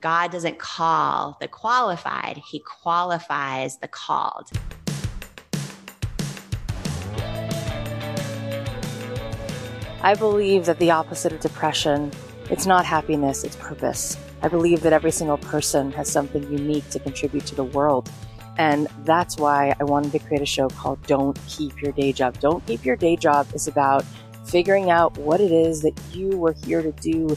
God doesn't call the qualified, He qualifies the called. I believe that the opposite of depression, it's not happiness, it's purpose. I believe that every single person has something unique to contribute to the world. And that's why I wanted to create a show called Don't Keep Your Day Job. Don't Keep Your Day Job is about figuring out what it is that you were here to do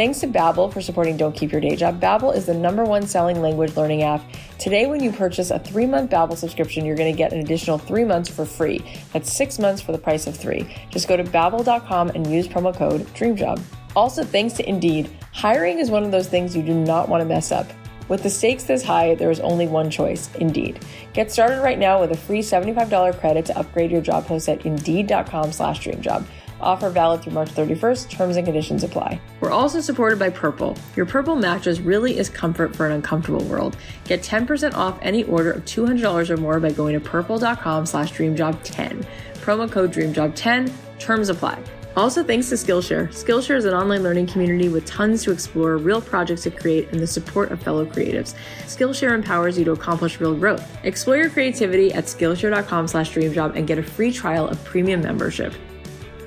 Thanks to Babbel for supporting Don't Keep Your Day Job. Babbel is the number one selling language learning app. Today, when you purchase a three-month Babbel subscription, you're going to get an additional three months for free. That's six months for the price of three. Just go to babbel.com and use promo code DREAMJOB. Also, thanks to Indeed, hiring is one of those things you do not want to mess up. With the stakes this high, there is only one choice, Indeed. Get started right now with a free $75 credit to upgrade your job post at Indeed.com slash DreamJob. Offer valid through March 31st. Terms and conditions apply. We're also supported by Purple. Your Purple mattress really is comfort for an uncomfortable world. Get 10% off any order of $200 or more by going to purple.com slash dreamjob10. Promo code dreamjob10. Terms apply. Also, thanks to Skillshare. Skillshare is an online learning community with tons to explore, real projects to create, and the support of fellow creatives. Skillshare empowers you to accomplish real growth. Explore your creativity at Skillshare.com slash dreamjob and get a free trial of premium membership.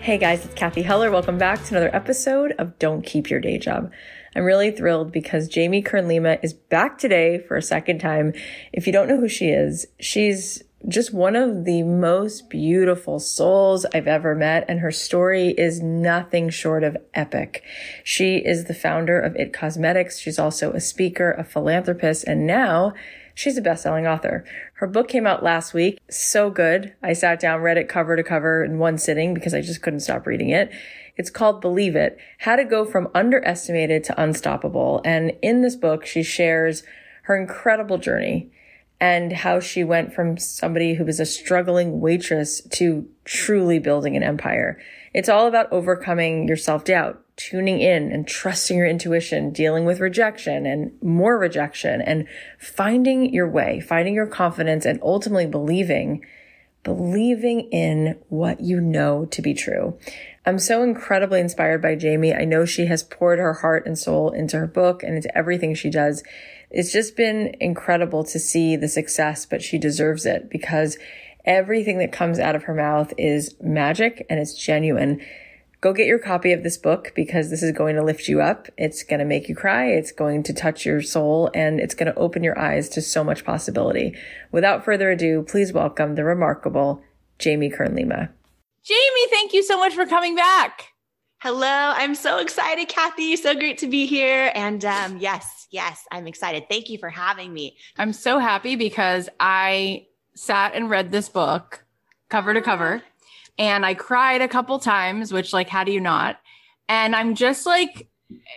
Hey guys, it's Cathy Heller. Welcome back to another episode of Don't Keep Your Day Job. I'm really thrilled because Jamie Kern Lima is back today for a second time. If you don't know who she is, she's just one of the most beautiful souls I've ever met, and her story is nothing short of epic. She is the founder of It Cosmetics. She's also a speaker, a philanthropist, and now She's a best-selling author. Her book came out last week. So good. I sat down, read it cover to cover in one sitting because I just couldn't stop reading it. It's called Believe It, How to Go From Underestimated to Unstoppable. And in this book, she shares her incredible journey and how she went from somebody who was a struggling waitress to truly building an empire. It's all about overcoming your self-doubt, tuning in and trusting your intuition, dealing with rejection and more rejection and finding your way, finding your confidence and ultimately believing, believing in what you know to be true. I'm so incredibly inspired by Jamie. I know she has poured her heart and soul into her book and into everything she does. It's just been incredible to see the success, but she deserves it because everything that comes out of her mouth is magic and it's genuine go get your copy of this book because this is going to lift you up. It's going to make you cry. It's going to touch your soul and it's going to open your eyes to so much possibility. Without further ado, please welcome the remarkable Jamie Kern Lima. Jamie, thank you so much for coming back. Hello, I'm so excited, Cathy. So great to be here. And um, yes, yes, I'm excited. Thank you for having me. I'm so happy because I sat and read this book cover to cover and I cried a couple times, which like how do you not? And I'm just like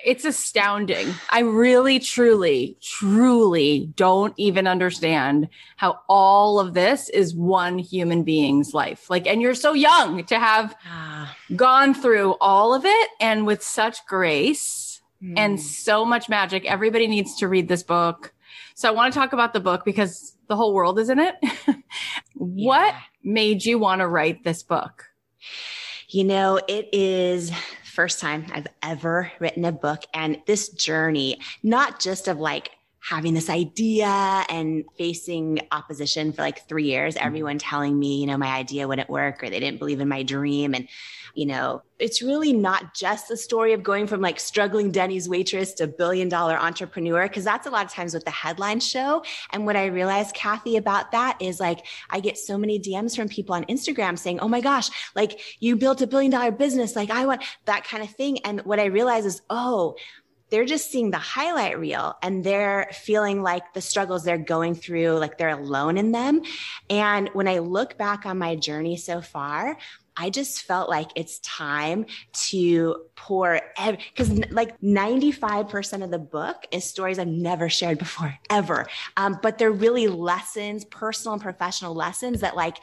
it's astounding. I really truly truly don't even understand how all of this is one human being's life. Like and you're so young to have ah. gone through all of it and with such grace mm. and so much magic. Everybody needs to read this book. So I want to talk about the book because the whole world is in it. what yeah. made you want to write this book? You know, it is first time I've ever written a book and this journey, not just of like having this idea and facing opposition for like three years, mm-hmm. everyone telling me, you know, my idea wouldn't work or they didn't believe in my dream. And, you know, it's really not just the story of going from like struggling Denny's waitress to billion dollar entrepreneur, because that's a lot of times what the headlines show. And what I realized, Cathy, about that is like, I get so many DMs from people on Instagram saying, Oh my gosh, like you built a billion dollar business. Like I want that kind of thing. And what I realize is, oh, they're just seeing the highlight reel and they're feeling like the struggles they're going through, like they're alone in them. And when I look back on my journey so far, I just felt like it's time to pour because ev- like 95% of the book is stories I've never shared before, ever. Um, but they're really lessons, personal and professional lessons that like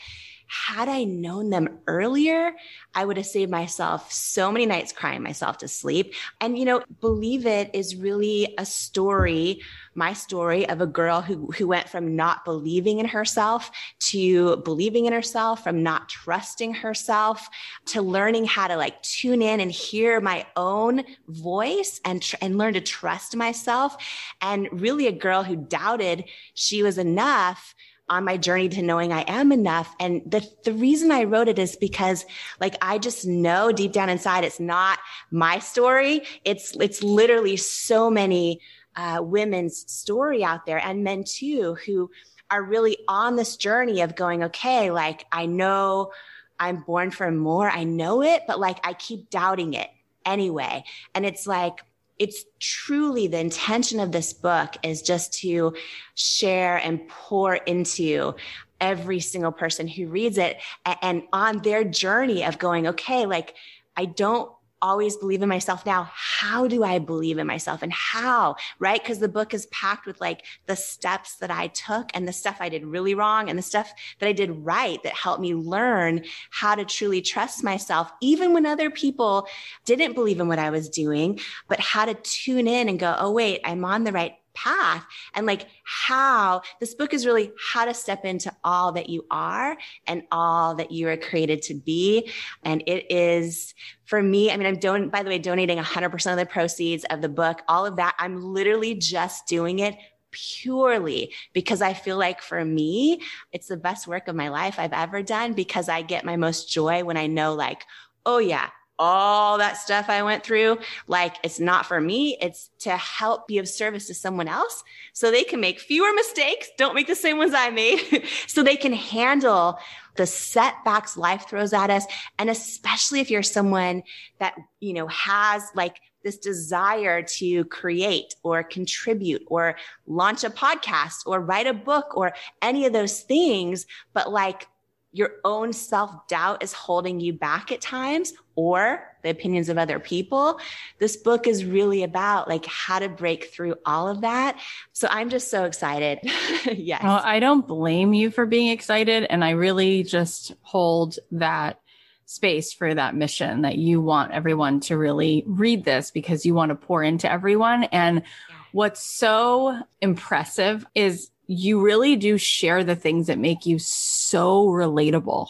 had I known them earlier, I would have saved myself so many nights crying myself to sleep. And, you know, Believe It is really a story, my story of a girl who, who went from not believing in herself to believing in herself, from not trusting herself to learning how to like tune in and hear my own voice and, tr- and learn to trust myself. And really a girl who doubted she was enough on my journey to knowing I am enough. And the, the reason I wrote it is because like I just know deep down inside it's not my story. It's, it's literally so many uh, women's story out there and men too who are really on this journey of going, okay, like I know I'm born for more. I know it, but like I keep doubting it anyway. And it's like, it's truly the intention of this book is just to share and pour into every single person who reads it and on their journey of going, okay, like I don't always believe in myself now. How do I believe in myself and how? Right? Because the book is packed with like the steps that I took and the stuff I did really wrong and the stuff that I did right that helped me learn how to truly trust myself, even when other people didn't believe in what I was doing, but how to tune in and go, oh, wait, I'm on the right path and like how this book is really how to step into all that you are and all that you are created to be. And it is for me, I mean, I'm doing, by the way, donating 100% of the proceeds of the book, all of that. I'm literally just doing it purely because I feel like for me, it's the best work of my life I've ever done because I get my most joy when I know like, oh yeah, all that stuff I went through, like it's not for me. It's to help be of service to someone else so they can make fewer mistakes. Don't make the same ones I made so they can handle the setbacks life throws at us. And especially if you're someone that, you know, has like this desire to create or contribute or launch a podcast or write a book or any of those things, but like your own self doubt is holding you back at times or the opinions of other people. This book is really about like how to break through all of that. So I'm just so excited. yes. Well, I don't blame you for being excited. And I really just hold that space for that mission that you want everyone to really read this because you want to pour into everyone. And what's so impressive is you really do share the things that make you so relatable.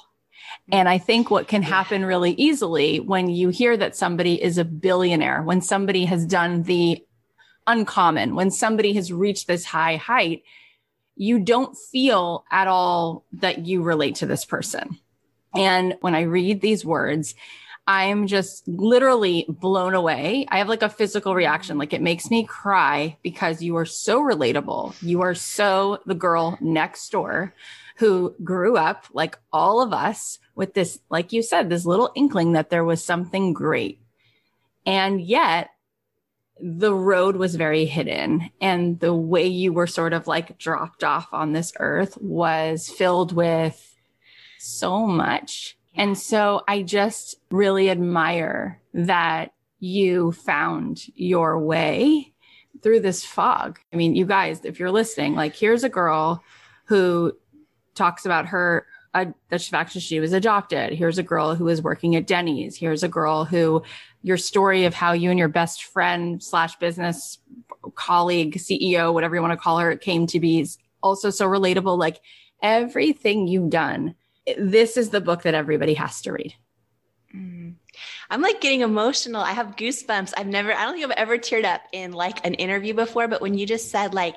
And I think what can happen really easily when you hear that somebody is a billionaire, when somebody has done the uncommon, when somebody has reached this high height, you don't feel at all that you relate to this person. And when I read these words, I'm just literally blown away. I have like a physical reaction. Like it makes me cry because you are so relatable. You are so the girl next door who grew up like all of us with this, like you said, this little inkling that there was something great. And yet the road was very hidden and the way you were sort of like dropped off on this earth was filled with so much and so I just really admire that you found your way through this fog. I mean, you guys, if you're listening, like here's a girl who talks about her uh, that she actually she was adopted. Here's a girl who is working at Denny's. Here's a girl who your story of how you and your best friend slash business colleague, CEO, whatever you want to call her, came to be is also so relatable. Like everything you've done this is the book that everybody has to read. Mm. I'm like getting emotional. I have goosebumps. I've never, I don't think I've ever teared up in like an interview before, but when you just said like,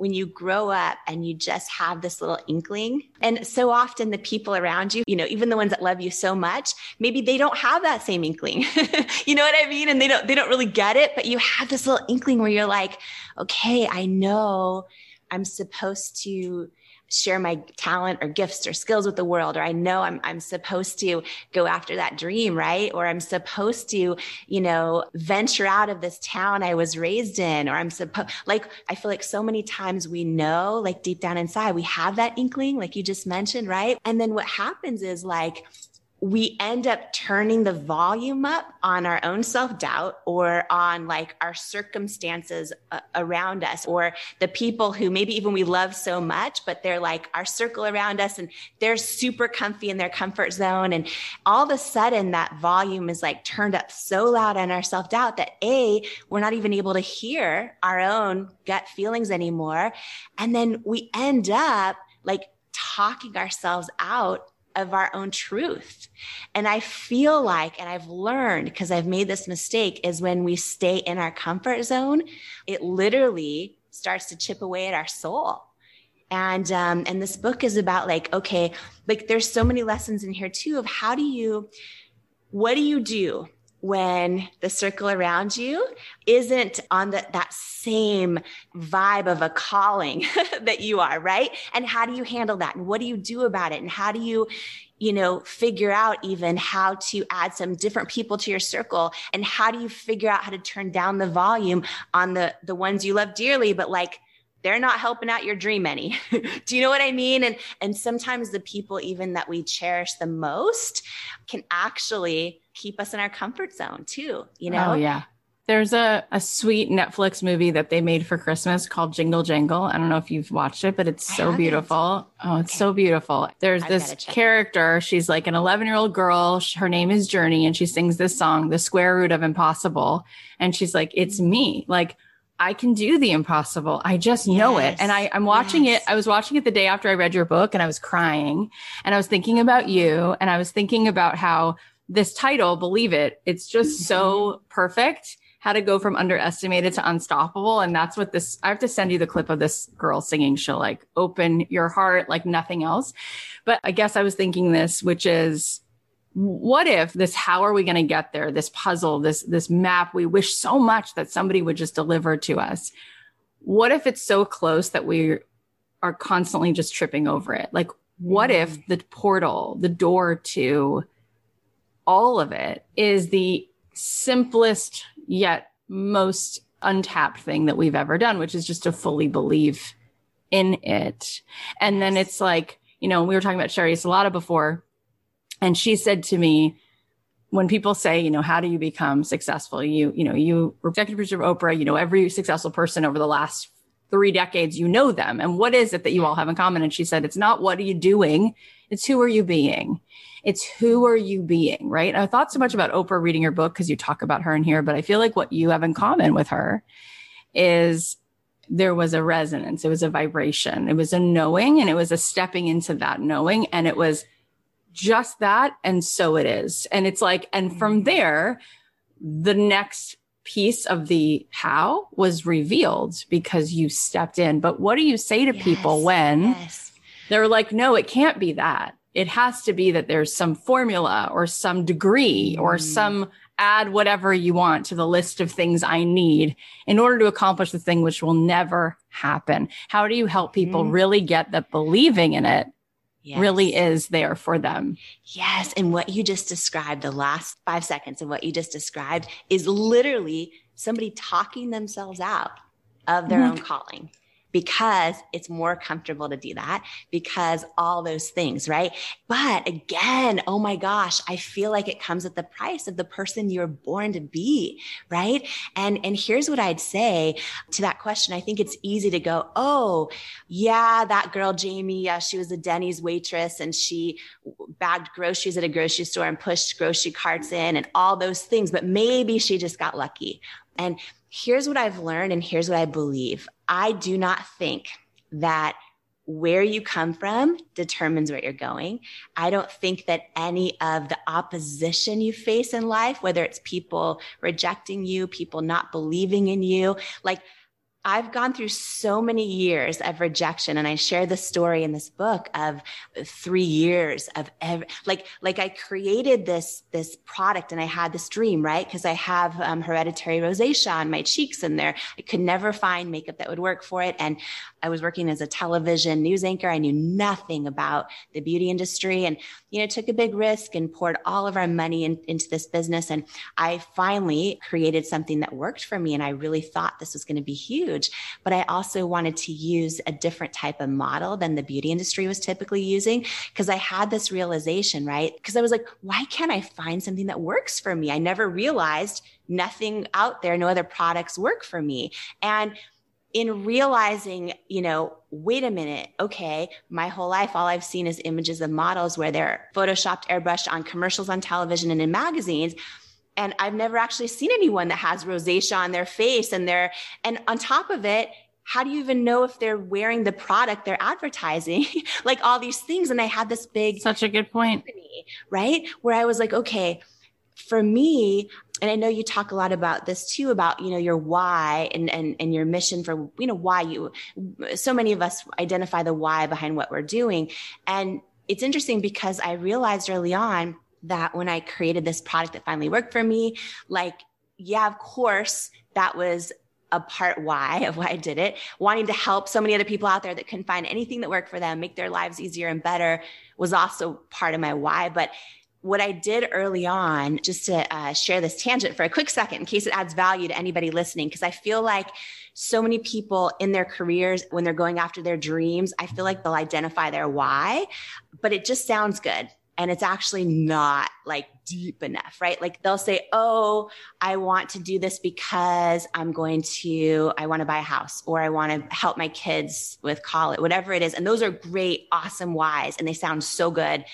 when you grow up and you just have this little inkling. And so often the people around you, you know, even the ones that love you so much, maybe they don't have that same inkling. you know what I mean? And they don't, they don't really get it, but you have this little inkling where you're like, okay, I know I'm supposed to share my talent or gifts or skills with the world or i know i'm i'm supposed to go after that dream right? Or i'm supposed to you know venture out of this town i was raised in or i'm supposed like i feel like so many times we know like deep down inside we have that inkling like you just mentioned right? And then what happens is like we end up turning the volume up on our own self doubt or on like our circumstances uh, around us or the people who maybe even we love so much, but they're like our circle around us and they're super comfy in their comfort zone. And all of a sudden that volume is like turned up so loud on our self doubt that A, we're not even able to hear our own gut feelings anymore. And then we end up like talking ourselves out of our own truth. And I feel like, and I've learned because I've made this mistake, is when we stay in our comfort zone, it literally starts to chip away at our soul. And um, and this book is about like, okay, like there's so many lessons in here too of how do you, what do you do when the circle around you isn't on the, that same vibe of a calling that you are, right? And how do you handle that? And what do you do about it? And how do you, you know, figure out even how to add some different people to your circle? And how do you figure out how to turn down the volume on the, the ones you love dearly, but like, they're not helping out your dream any. Do you know what I mean? And and sometimes the people even that we cherish the most can actually keep us in our comfort zone too, you oh, know? Oh yeah. There's a, a sweet Netflix movie that they made for Christmas called Jingle Jangle. I don't know if you've watched it, but it's so beautiful. Oh, it's okay. so beautiful. There's I've this character. She's like an 11 year old girl. Her name is Journey, and she sings this song, The Square Root of Impossible. And she's like, It's mm. me. Like, I can do the impossible. I just know yes. it. And I, I'm watching yes. it. I was watching it the day after I read your book and I was crying and I was thinking about you and I was thinking about how this title, believe it, it's just so perfect how to go from underestimated to unstoppable. And that's what this, I have to send you the clip of this girl singing. She'll like open your heart like nothing else. But I guess I was thinking this, which is, what if this how are we going to get there this puzzle this this map we wish so much that somebody would just deliver to us what if it's so close that we are constantly just tripping over it like what if mm. the portal the door to all of it is the simplest yet most untapped thing that we've ever done which is just to fully believe in it and then it's like you know we were talking about Sheri Salata before and she said to me, when people say, you know, how do you become successful? You, you know, you executive producer of Oprah, you know, every successful person over the last three decades, you know them. And what is it that you all have in common? And she said, it's not what are you doing? It's who are you being? It's who are you being, right? And I thought so much about Oprah reading your book because you talk about her in here, but I feel like what you have in common with her is there was a resonance. It was a vibration. It was a knowing and it was a stepping into that knowing. And it was just that and so it is and it's like and from there the next piece of the how was revealed because you stepped in but what do you say to yes, people when yes. they're like no it can't be that it has to be that there's some formula or some degree mm. or some add whatever you want to the list of things I need in order to accomplish the thing which will never happen. How do you help people mm. really get that believing in it yes. really is there for them. Yes. And what you just described, the last five seconds of what you just described is literally somebody talking themselves out of their mm-hmm. own calling because it's more comfortable to do that because all those things, right? But again, oh my gosh, I feel like it comes at the price of the person you're born to be, right? And and here's what I'd say to that question. I think it's easy to go, "Oh, yeah, that girl Jamie, yeah, she was a Denny's waitress and she bagged groceries at a grocery store and pushed grocery carts in and all those things, but maybe she just got lucky." And here's what I've learned and here's what I believe. I do not think that where you come from determines where you're going. I don't think that any of the opposition you face in life, whether it's people rejecting you, people not believing in you, like I've gone through so many years of rejection and I share the story in this book of 3 years of like like I created this this product and I had this dream, right? Because I have um, hereditary rosacea on my cheeks and there I could never find makeup that would work for it and I was working as a television news anchor. I knew nothing about the beauty industry and, you know, took a big risk and poured all of our money in, into this business. And I finally created something that worked for me. And I really thought this was going to be huge. But I also wanted to use a different type of model than the beauty industry was typically using because I had this realization, right? Because I was like, why can't I find something that works for me? I never realized nothing out there, no other products work for me. And in realizing, you know, wait a minute, okay, my whole life, all I've seen is images of models where they're photoshopped, airbrushed on commercials on television and in magazines. And I've never actually seen anyone that has rosacea on their face and they're, and on top of it, how do you even know if they're wearing the product they're advertising? like all these things. And I had this big, such a good point, company, right? Where I was like, okay, for me, and I know you talk a lot about this too, about, you know, your why and, and, and your mission for, you know, why you, so many of us identify the why behind what we're doing. And it's interesting because I realized early on that when I created this product that finally worked for me, like, yeah, of course, that was a part why of why I did it, wanting to help so many other people out there that couldn't find anything that worked for them, make their lives easier and better was also part of my why. But what I did early on, just to uh, share this tangent for a quick second, in case it adds value to anybody listening, because I feel like so many people in their careers, when they're going after their dreams, I feel like they'll identify their why, but it just sounds good. And it's actually not like deep enough, right? Like they'll say, Oh, I want to do this because I'm going to, I want to buy a house or I want to help my kids with college, whatever it is. And those are great, awesome whys. And they sound so good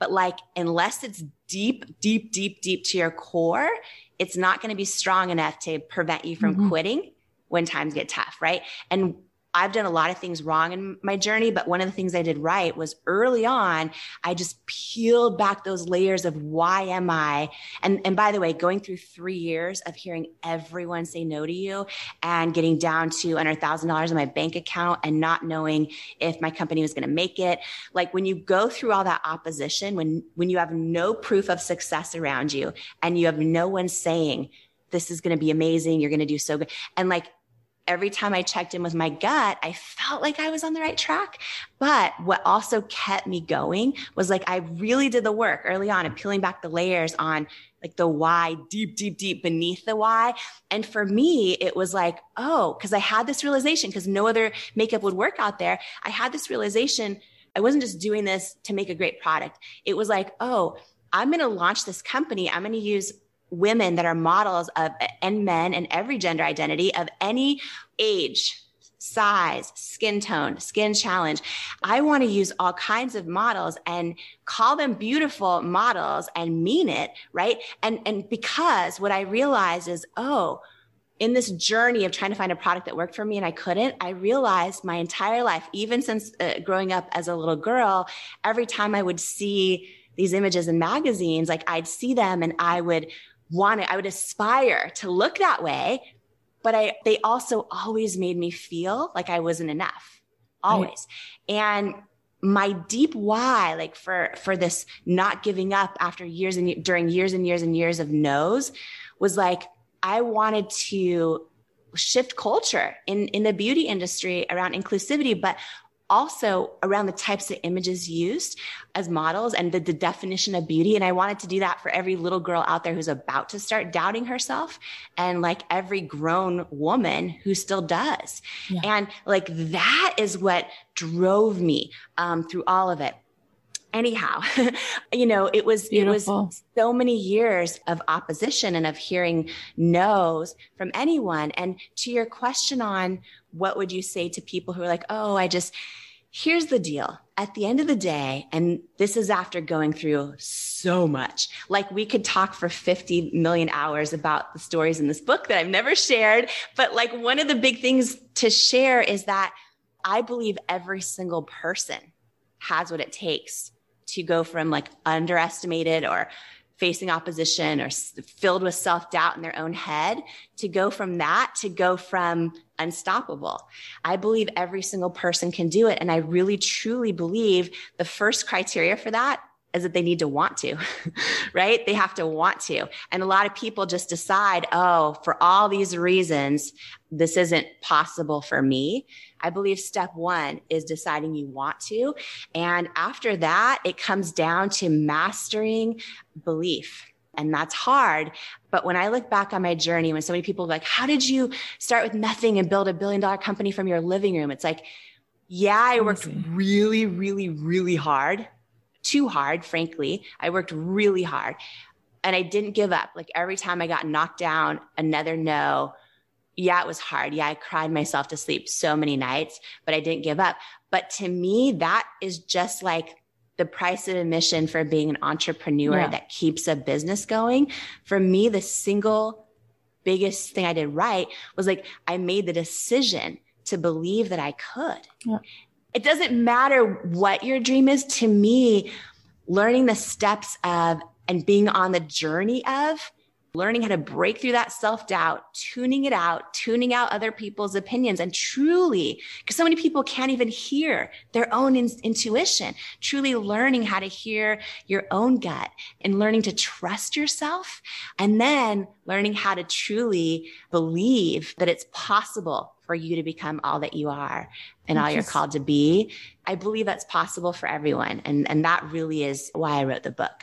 but like, unless it's deep, deep, deep, deep to your core, it's not going to be strong enough to prevent you from mm-hmm. quitting when times get tough. Right. And I've done a lot of things wrong in my journey, but one of the things I did right was early on, I just peeled back those layers of why am I? And, and by the way, going through three years of hearing everyone say no to you and getting down to under a thousand dollars in my bank account and not knowing if my company was going to make it. Like when you go through all that opposition, when, when you have no proof of success around you and you have no one saying, this is going to be amazing. You're going to do so good. And like every time I checked in with my gut, I felt like I was on the right track. But what also kept me going was like I really did the work early on and peeling back the layers on like the why deep, deep, deep beneath the why. And for me, it was like, oh, because I had this realization because no other makeup would work out there. I had this realization. I wasn't just doing this to make a great product. It was like, oh, I'm going to launch this company. I'm going to use women that are models of and men and every gender identity of any age size, skin tone, skin challenge. I want to use all kinds of models and call them beautiful models and mean it, right? And and because what I realized is, oh, in this journey of trying to find a product that worked for me and I couldn't, I realized my entire life, even since uh, growing up as a little girl, every time I would see these images in magazines, like I'd see them and I would want it. I would aspire to look that way, but I, they also always made me feel like I wasn't enough always. Right. And my deep why, like for, for this not giving up after years and during years and years and years of no's was like, I wanted to shift culture in, in the beauty industry around inclusivity, but also around the types of images used as models and the, the, definition of beauty. And I wanted to do that for every little girl out there who's about to start doubting herself and like every grown woman who still does. Yeah. And like that is what drove me um, through all of it anyhow you know it was Beautiful. it was so many years of opposition and of hearing no's from anyone and to your question on what would you say to people who are like oh i just Here's the deal. At the end of the day, and this is after going through so much, like we could talk for 50 million hours about the stories in this book that I've never shared. But like one of the big things to share is that I believe every single person has what it takes to go from like underestimated or facing opposition or filled with self doubt in their own head to go from that to go from unstoppable. I believe every single person can do it. And I really truly believe the first criteria for that is that they need to want to, right? They have to want to. And a lot of people just decide, oh, for all these reasons, this isn't possible for me. I believe step one is deciding you want to. And after that, it comes down to mastering belief. And that's hard. But when I look back on my journey, when so many people are like, how did you start with nothing and build a billion dollar company from your living room? It's like, yeah, I worked really, really, really hard too hard, frankly. I worked really hard and I didn't give up. Like every time I got knocked down, another no. Yeah, it was hard. Yeah, I cried myself to sleep so many nights, but I didn't give up. But to me, that is just like the price of admission for being an entrepreneur yeah. that keeps a business going. For me, the single biggest thing I did right was like I made the decision to believe that I could. Yeah it doesn't matter what your dream is. To me, learning the steps of and being on the journey of learning how to break through that self doubt, tuning it out, tuning out other people's opinions, and truly, because so many people can't even hear their own in- intuition, truly learning how to hear your own gut and learning to trust yourself, and then learning how to truly believe that it's possible for you to become all that you are and all you're called to be. I believe that's possible for everyone. And, and that really is why I wrote the book.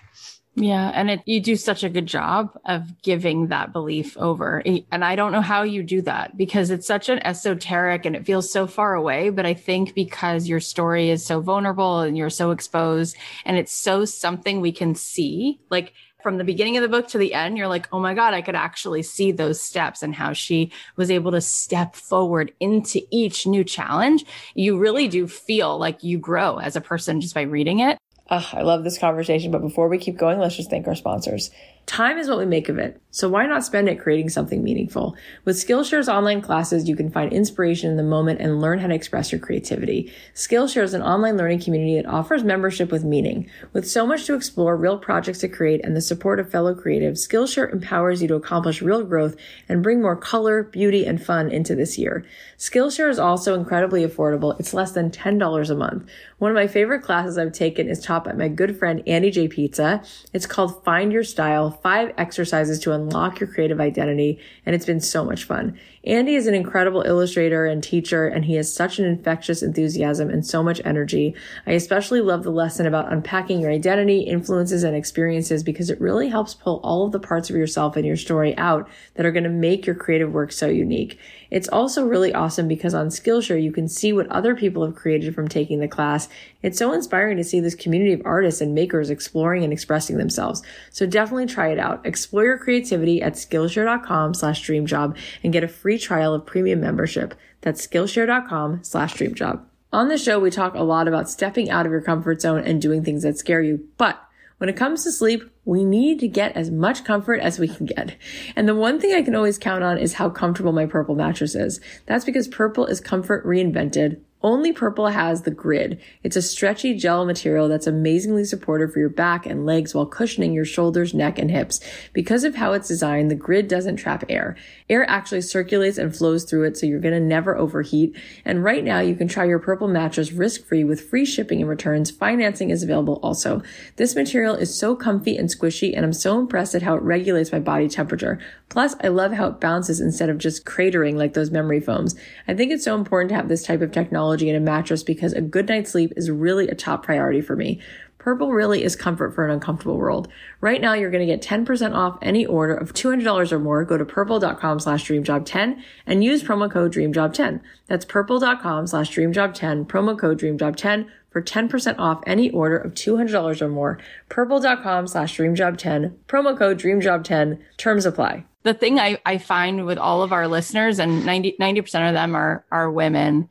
Yeah. And it, you do such a good job of giving that belief over. And I don't know how you do that because it's such an esoteric and it feels so far away. But I think because your story is so vulnerable and you're so exposed and it's so something we can see, like from the beginning of the book to the end, you're like, oh my God, I could actually see those steps and how she was able to step forward into each new challenge. You really do feel like you grow as a person just by reading it. Oh, I love this conversation. But before we keep going, let's just thank our sponsors. Time is what we make of it. So why not spend it creating something meaningful? With Skillshare's online classes, you can find inspiration in the moment and learn how to express your creativity. Skillshare is an online learning community that offers membership with meaning. With so much to explore, real projects to create, and the support of fellow creatives, Skillshare empowers you to accomplish real growth and bring more color, beauty, and fun into this year. Skillshare is also incredibly affordable. It's less than $10 a month. One of my favorite classes I've taken is taught by my good friend Andy J. Pizza. It's called Find Your Style five exercises to unlock your creative identity, and it's been so much fun. Andy is an incredible illustrator and teacher, and he has such an infectious enthusiasm and so much energy. I especially love the lesson about unpacking your identity, influences, and experiences because it really helps pull all of the parts of yourself and your story out that are going to make your creative work so unique. It's also really awesome because on Skillshare, you can see what other people have created from taking the class. It's so inspiring to see this community of artists and makers exploring and expressing themselves. So definitely try it out. Explore your creativity at Skillshare.com slash dreamjob and get a free trial of premium membership. That's Skillshare.com slash dreamjob. On the show, we talk a lot about stepping out of your comfort zone and doing things that scare you, but when it comes to sleep, we need to get as much comfort as we can get. And the one thing I can always count on is how comfortable my purple mattress is. That's because purple is comfort reinvented only Purple has the grid. It's a stretchy gel material that's amazingly supportive for your back and legs while cushioning your shoulders, neck, and hips. Because of how it's designed, the grid doesn't trap air. Air actually circulates and flows through it, so you're gonna never overheat. And right now, you can try your Purple mattress risk-free with free shipping and returns. Financing is available also. This material is so comfy and squishy, and I'm so impressed at how it regulates my body temperature. Plus, I love how it bounces instead of just cratering like those memory foams. I think it's so important to have this type of technology in a mattress because a good night's sleep is really a top priority for me. Purple really is comfort for an uncomfortable world. Right now, you're going to get 10% off any order of $200 or more. Go to purple.com slash dreamjob10 and use promo code dreamjob10. That's purple.com slash dreamjob10, promo code dreamjob10 for 10% off any order of $200 or more. Purple.com slash dreamjob10, promo code dreamjob10, terms apply the thing I, I find with all of our listeners and 90, 90% of them are, are women,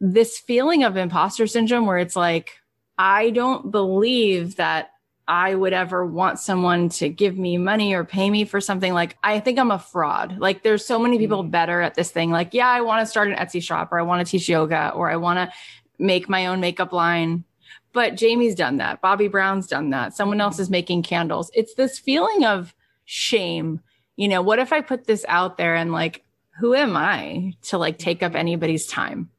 this feeling of imposter syndrome where it's like, I don't believe that I would ever want someone to give me money or pay me for something. Like, I think I'm a fraud. Like, there's so many people mm. better at this thing. Like, yeah, I want to start an Etsy shop or I want to teach yoga or I want to make my own makeup line. But Jamie's done that. Bobbi Brown's done that. Someone else is making candles. It's this feeling of shame. You know, what if I put this out there and like, who am I to like take up anybody's time?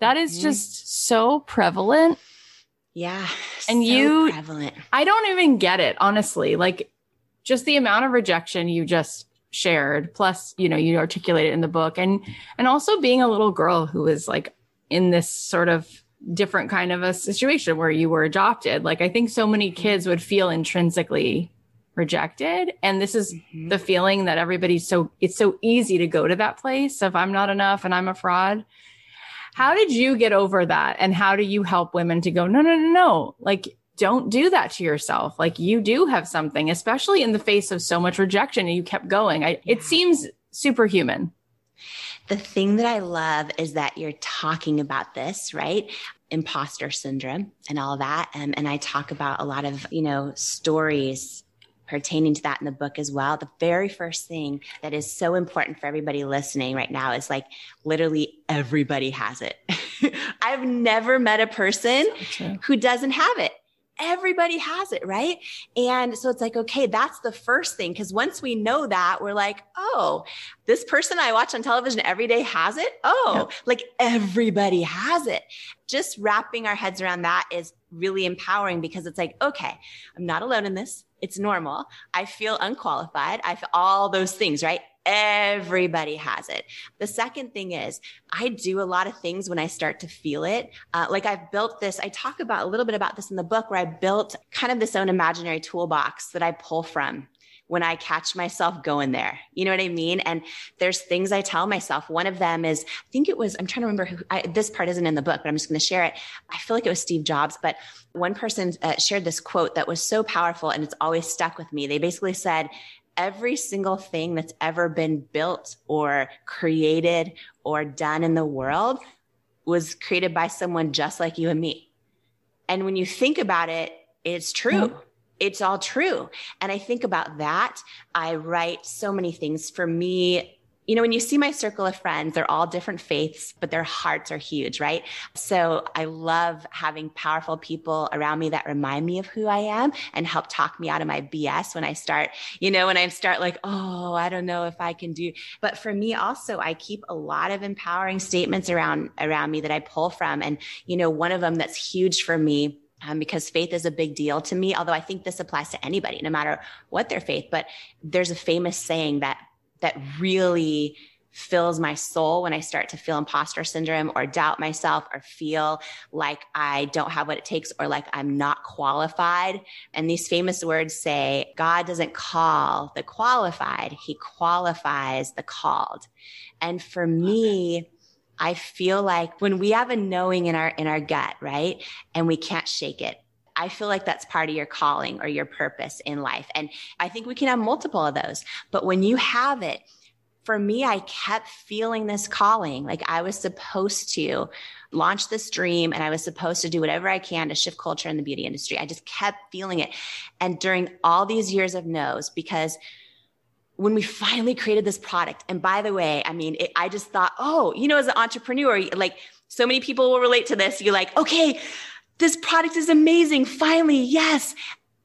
That is mm-hmm. just so prevalent yeah. And so you, prevalent. I don't even get it, honestly. Like just the amount of rejection you just shared, plus, you know, you articulate it in the book and, and also being a little girl who was like in this sort of different kind of a situation where you were adopted. Like I think so many kids would feel intrinsically rejected. And this is mm-hmm. the feeling that everybody's so, it's so easy to go to that place of I'm not enough and I'm a fraud. How did you get over that? And how do you help women to go, no, no, no, no. Like, don't do that to yourself. Like you do have something, especially in the face of so much rejection and you kept going. I, it seems superhuman. The thing that I love is that you're talking about this, right? Imposter syndrome and all that. Um, and I talk about a lot of, you know, stories pertaining to that in the book as well. The very first thing that is so important for everybody listening right now is like literally everybody has it. I've never met a person so who doesn't have it. Everybody has it, right? And so it's like, okay, that's the first thing. Cause once we know that, we're like, oh, this person I watch on television every day has it. Oh, like everybody has it. Just wrapping our heads around that is really empowering because it's like, okay, I'm not alone in this. It's normal. I feel unqualified. I feel all those things, right? Everybody has it. The second thing is, I do a lot of things when I start to feel it. Uh, like I've built this, I talk about a little bit about this in the book where I built kind of this own imaginary toolbox that I pull from when I catch myself going there. You know what I mean? And there's things I tell myself. One of them is, I think it was, I'm trying to remember who, I, this part isn't in the book, but I'm just going to share it. I feel like it was Steve Jobs, but one person uh, shared this quote that was so powerful and it's always stuck with me. They basically said, every single thing that's ever been built or created or done in the world was created by someone just like you and me. And when you think about it, it's true. Mm-hmm it's all true. And I think about that. I write so many things for me. You know, when you see my circle of friends, they're all different faiths, but their hearts are huge, right? So I love having powerful people around me that remind me of who I am and help talk me out of my BS when I start, you know, when I start like, oh, I don't know if I can do. But for me also, I keep a lot of empowering statements around around me that I pull from. And, you know, one of them that's huge for me um, because faith is a big deal to me. Although I think this applies to anybody, no matter what their faith. But there's a famous saying that that really fills my soul when I start to feel imposter syndrome or doubt myself or feel like I don't have what it takes or like I'm not qualified. And these famous words say, God doesn't call the qualified, He qualifies the called. And for me, I feel like when we have a knowing in our in our gut, right? And we can't shake it. I feel like that's part of your calling or your purpose in life. And I think we can have multiple of those. But when you have it, for me, I kept feeling this calling. Like I was supposed to launch this dream and I was supposed to do whatever I can to shift culture in the beauty industry. I just kept feeling it. And during all these years of no's, because when we finally created this product, and by the way, I mean, it, I just thought, oh, you know, as an entrepreneur, like so many people will relate to this. You're like, okay, this product is amazing. Finally, yes,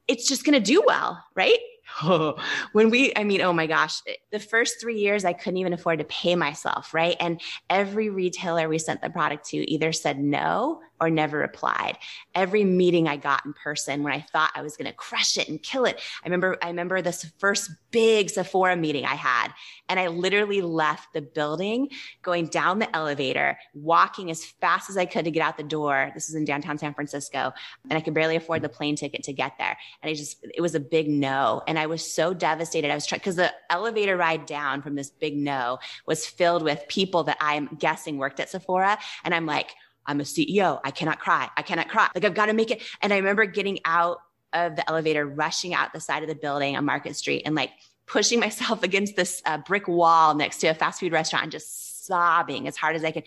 it's just going to do well, right? when we, I mean, oh my gosh, the first three years I couldn't even afford to pay myself, right? And every retailer we sent the product to either said no or never replied. Every meeting I got in person when I thought I was going to crush it and kill it. I remember, I remember this first big Sephora meeting I had, and I literally left the building, going down the elevator, walking as fast as I could to get out the door. This is in downtown San Francisco, and I could barely afford the plane ticket to get there. And I just, it was a big no. And I was so devastated. I was trying, because the elevator ride down from this big no was filled with people that I'm guessing worked at Sephora. And I'm like, I'm a CEO. I cannot cry. I cannot cry. Like I've got to make it. And I remember getting out of the elevator, rushing out the side of the building on Market Street and like pushing myself against this uh, brick wall next to a fast food restaurant and just sobbing as hard as I could.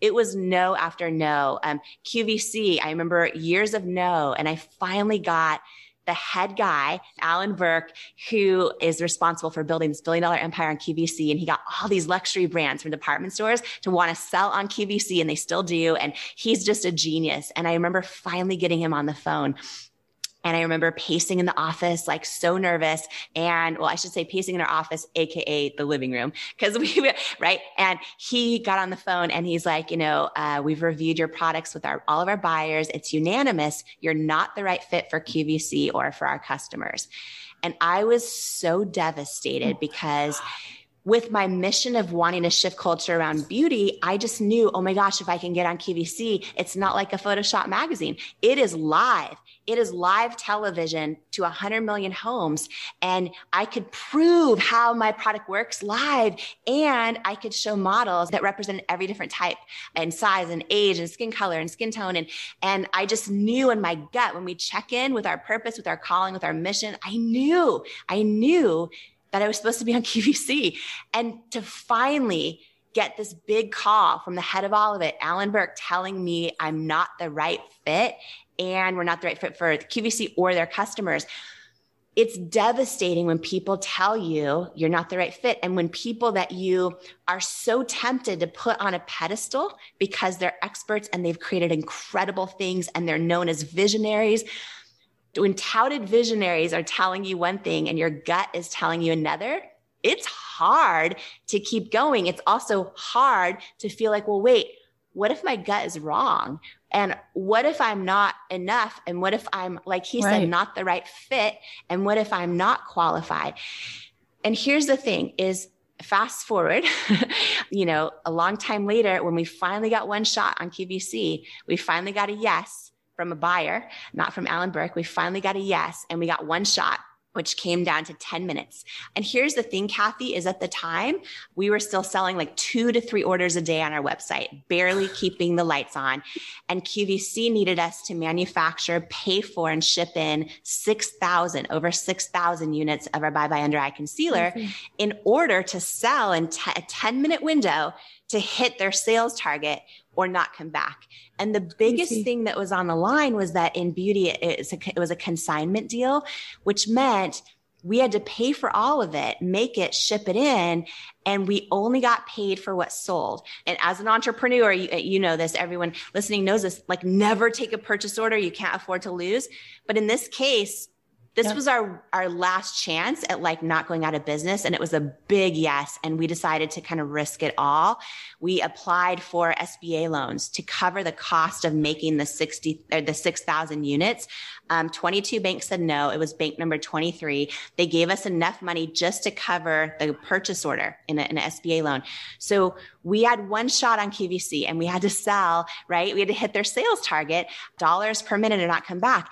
It was no after no. Um, QVC, I remember years of no. And I finally got the head guy, Alan Burke, who is responsible for building this billion dollar empire on QVC. And he got all these luxury brands from department stores to want to sell on QVC, and they still do. And he's just a genius. And I remember finally getting him on the phone and I remember pacing in the office, like so nervous. And well, I should say pacing in our office, AKA the living room. Cause we, right. And he got on the phone and he's like, you know, uh, we've reviewed your products with our, all of our buyers. It's unanimous. You're not the right fit for QVC or for our customers. And I was so devastated because with my mission of wanting to shift culture around beauty, I just knew, oh my gosh, if I can get on QVC, it's not like a Photoshop magazine. It is live. It is live television to 100 million homes. And I could prove how my product works live. And I could show models that represent every different type and size and age and skin color and skin tone. And, and I just knew in my gut when we check in with our purpose, with our calling, with our mission, I knew, I knew that I was supposed to be on QVC. And to finally get this big call from the head of all of it, Alan Burke, telling me I'm not the right fit and we're not the right fit for QVC or their customers. It's devastating when people tell you you're not the right fit. And when people that you are so tempted to put on a pedestal because they're experts and they've created incredible things and they're known as visionaries, when touted visionaries are telling you one thing and your gut is telling you another, it's hard to keep going. It's also hard to feel like, well, wait, what if my gut is wrong? And what if I'm not enough? And what if I'm, like he right. said, not the right fit? And what if I'm not qualified? And here's the thing is fast forward, you know, a long time later, when we finally got one shot on QVC, we finally got a yes from a buyer, not from Alan Burke. We finally got a yes and we got one shot which came down to 10 minutes. And here's the thing, Cathy, is at the time we were still selling like two to three orders a day on our website, barely keeping the lights on. And QVC needed us to manufacture, pay for, and ship in 6,000, over 6,000 units of our Bye Bye Under Eye Concealer mm-hmm. in order to sell in t- a 10 minute window to hit their sales target or not come back. And the biggest thing that was on the line was that in beauty, it, it was a consignment deal, which meant we had to pay for all of it, make it, ship it in, and we only got paid for what sold. And as an entrepreneur, you, you, know this, everyone listening knows this, like never take a purchase order you can't afford to lose. But in this case, this was our our last chance at like not going out of business and it was a big yes and we decided to kind of risk it all. We applied for sba loans to cover the cost of making the 60 or the 6000 units. Um, 22 banks said no. It was bank number 23 they gave us enough money just to cover the purchase order in, a, in an sba loan. So we had one shot on qvc and we had to sell right? We had to hit their sales target. Dollars per minute and not come back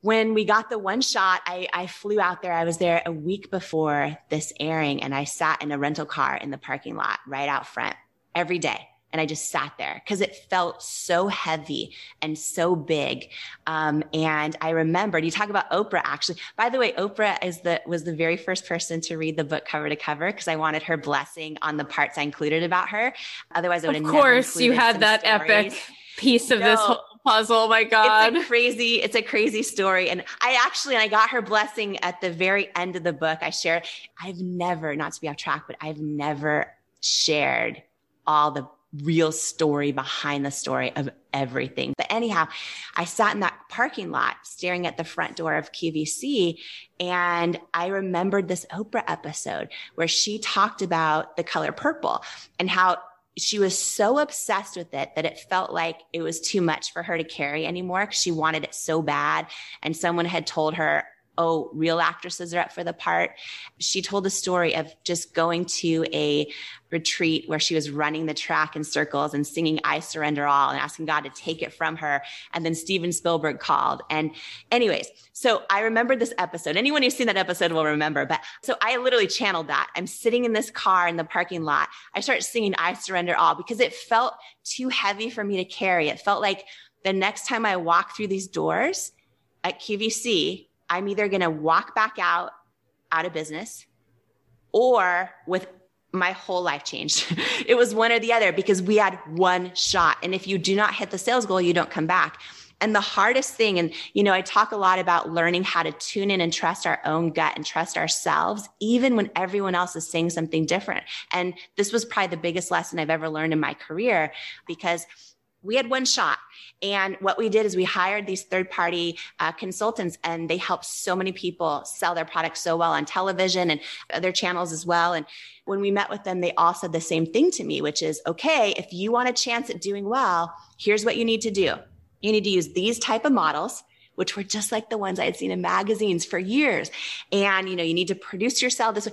when we got the one shot, I, I, flew out there. I was there a week before this airing and I sat in a rental car in the parking lot right out front every day. And I just sat there because it felt so heavy and so big. Um, and I remembered you talk about Oprah actually. By the way, Oprah is the was the very first person to read the book cover to cover because I wanted her blessing on the parts I included about her. Otherwise, I would have. Of course, you had that stories. epic piece of no, this whole puzzle. Oh my God. It's a crazy, it's a crazy story. And I actually, and I got her blessing at the very end of the book. I shared, I've never, not to be off track, but I've never shared all the real story behind the story of everything. But anyhow, I sat in that parking lot staring at the front door of QVC and I remembered this Oprah episode where she talked about the color purple and how she was so obsessed with it that it felt like it was too much for her to carry anymore because she wanted it so bad. And someone had told her, oh, real actresses are up for the part. She told the story of just going to a retreat where she was running the track in circles and singing I surrender all and asking God to take it from her. And then Steven Spielberg called. And anyways, so I remember this episode. Anyone who's seen that episode will remember. But so I literally channeled that. I'm sitting in this car in the parking lot. I start singing I surrender all because it felt too heavy for me to carry. It felt like the next time I walk through these doors at QVC, I'm either going to walk back out, out of business, or with my whole life changed. it was one or the other because we had one shot. And if you do not hit the sales goal, you don't come back. And the hardest thing, and you know, I talk a lot about learning how to tune in and trust our own gut and trust ourselves, even when everyone else is saying something different. And this was probably the biggest lesson I've ever learned in my career because we had one shot. And what we did is we hired these third party uh, consultants and they helped so many people sell their products so well on television and other channels as well. And when we met with them, they all said the same thing to me, which is okay, if you want a chance at doing well, here's what you need to do. You need to use these type of models which were just like the ones I had seen in magazines for years. And, you know, you need to produce yourself this way.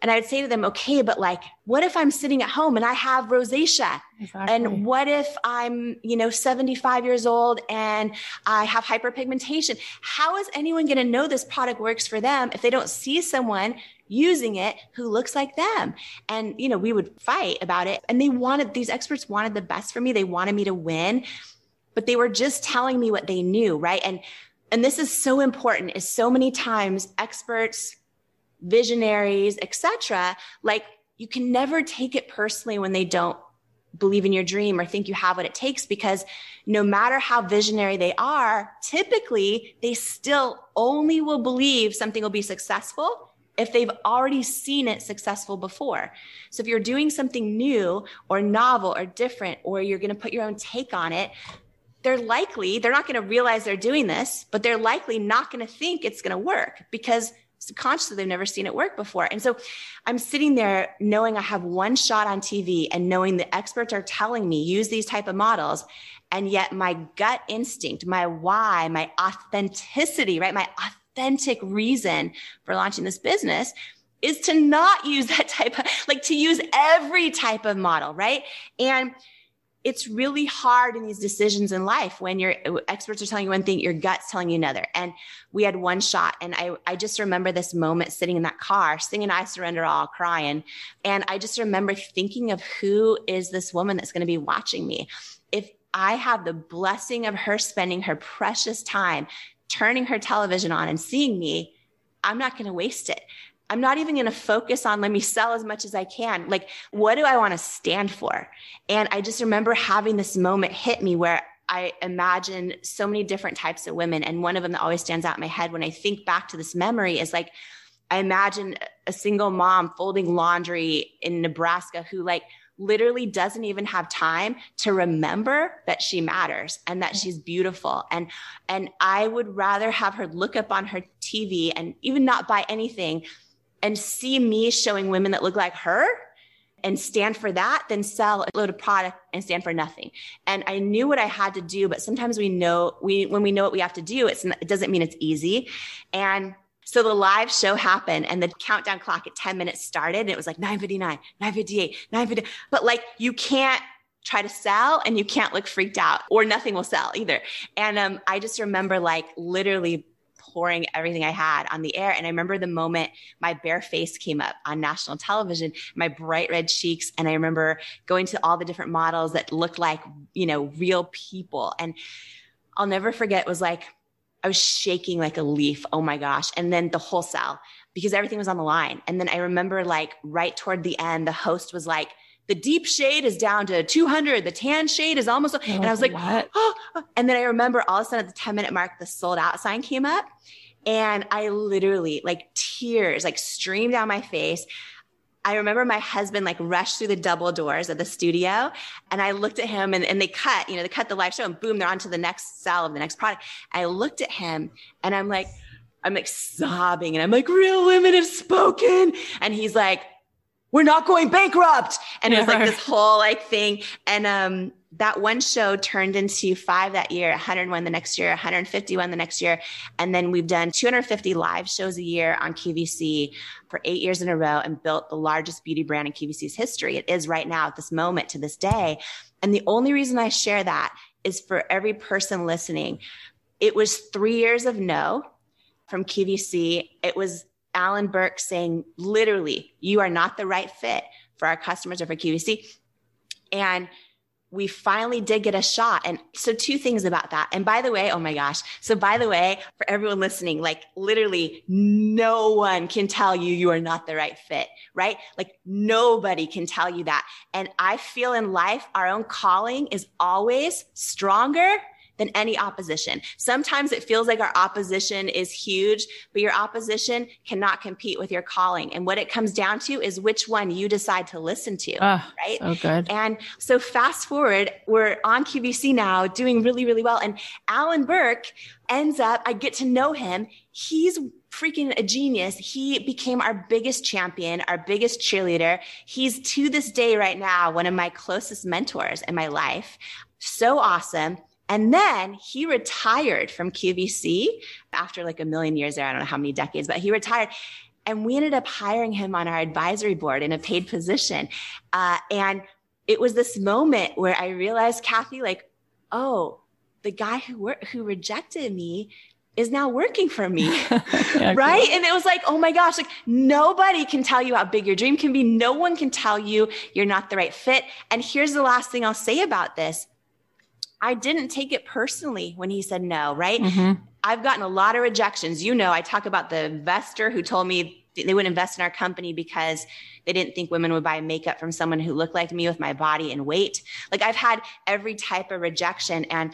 And I would say to them, okay, but like, what if I'm sitting at home and I have rosacea? Exactly. And what if I'm, you know, 75 years old and I have hyperpigmentation? How is anyone going to know this product works for them if they don't see someone using it who looks like them? And, you know, we would fight about it. And they wanted, these experts wanted the best for me. They wanted me to win, but they were just telling me what they knew. Right. And, and this is so important is so many times experts, visionaries, etc. Like you can never take it personally when they don't believe in your dream or think you have what it takes because no matter how visionary they are, typically they still only will believe something will be successful if they've already seen it successful before. So if you're doing something new or novel or different, or you're going to put your own take on it, they're likely, they're not going to realize they're doing this, but they're likely not going to think it's going to work because subconsciously they've never seen it work before. And so I'm sitting there knowing I have one shot on TV and knowing the experts are telling me use these type of models. And yet my gut instinct, my why, my authenticity, right? My authentic reason for launching this business is to not use that type of, like to use every type of model, right? And it's really hard in these decisions in life when your experts are telling you one thing, your gut's telling you another. And we had one shot. And I, I just remember this moment sitting in that car, singing I Surrender All, crying. And I just remember thinking of who is this woman that's going to be watching me? If I have the blessing of her spending her precious time turning her television on and seeing me, I'm not going to waste it. I'm not even going to focus on let me sell as much as I can. Like, what do I want to stand for? And I just remember having this moment hit me where I imagine so many different types of women. And one of them that always stands out in my head when I think back to this memory is like, I imagine a single mom folding laundry in Nebraska who like literally doesn't even have time to remember that she matters and that she's beautiful and and I would rather have her look up on her TV and even not buy anything and see me showing women that look like her and stand for that than sell a load of product and stand for nothing. And I knew what I had to do, but sometimes we know we when we know what we have to do, it's it doesn't mean it's easy. And so the live show happened and the countdown clock at 10 minutes started and it was like 959, 958, 950. But like you can't try to sell and you can't look freaked out or nothing will sell either. And um, I just remember like literally pouring everything I had on the air. And I remember the moment my bare face came up on national television, my bright red cheeks. And I remember going to all the different models that looked like, you know, real people. And I'll never forget was like, I was shaking like a leaf. Oh my gosh. And then the whole cell because everything was on the line. And then I remember like right toward the end, the host was like, the deep shade is down to 200. The tan shade is almost, oh, and I was like, what? Oh. And then I remember all of a sudden at the 10 minute mark, the sold out sign came up and I literally like tears like streamed down my face. I remember my husband like rushed through the double doors of the studio and I looked at him and, and they cut, you know, they cut the live show and boom, they're on to the next cell of the next product. I looked at him and I'm like, I'm like sobbing and I'm like, real women have spoken. And he's like, we're not going bankrupt. And it was like this whole like thing. And um that one show turned into five that year, 101 the next year, 151 the next year. And then we've done 250 live shows a year on QVC for eight years in a row and built the largest beauty brand in QVC's history. It is right now at this moment to this day. And the only reason I share that is for every person listening. It was three years of no from QVC. It was Alan Burke saying, literally, you are not the right fit for our customers or for QVC. And we finally did get a shot. And so, two things about that. And by the way, oh my gosh. So, by the way, for everyone listening, like literally no one can tell you you are not the right fit, right? Like nobody can tell you that. And I feel in life, our own calling is always stronger than any opposition. Sometimes it feels like our opposition is huge, but your opposition cannot compete with your calling. And what it comes down to is which one you decide to listen to. Oh, right. So good. And so fast forward, we're on QVC now doing really, really well. And Alan Burke ends up, I get to know him. He's freaking a genius. He became our biggest champion, our biggest cheerleader. He's to this day right now one of my closest mentors in my life. So awesome. And then he retired from QVC after like a million years there. I don't know how many decades, but he retired. And we ended up hiring him on our advisory board in a paid position. Uh, and it was this moment where I realized, Cathy, like, oh, the guy who who rejected me is now working for me. yeah, right. Cool. And it was like, oh my gosh, like nobody can tell you how big your dream can be. No one can tell you you're not the right fit. And here's the last thing I'll say about this. I didn't take it personally when he said no, right? Mm-hmm. I've gotten a lot of rejections. You know, I talk about the investor who told me they wouldn't invest in our company because they didn't think women would buy makeup from someone who looked like me with my body and weight. Like I've had every type of rejection and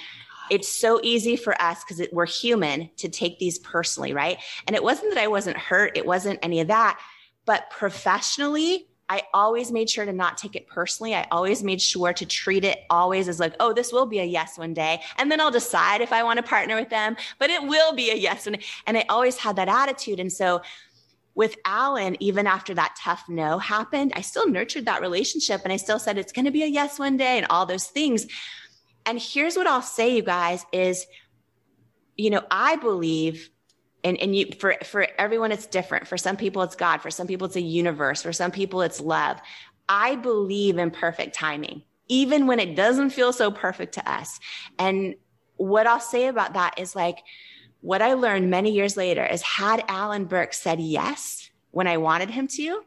it's so easy for us because we're human to take these personally, right? And it wasn't that I wasn't hurt, it wasn't any of that. But professionally, I always made sure to not take it personally. I always made sure to treat it always as like, oh, this will be a yes one day. And then I'll decide if I want to partner with them, but it will be a yes. One And I always had that attitude. And so with Alan, even after that tough no happened, I still nurtured that relationship and I still said it's going to be a yes one day and all those things. And here's what I'll say, you guys, is, you know, I believe and, and you for for everyone it's different. For some people it's God, for some people it's a universe, for some people it's love. I believe in perfect timing, even when it doesn't feel so perfect to us. And what I'll say about that is like what I learned many years later is had Alan Burke said yes when I wanted him to,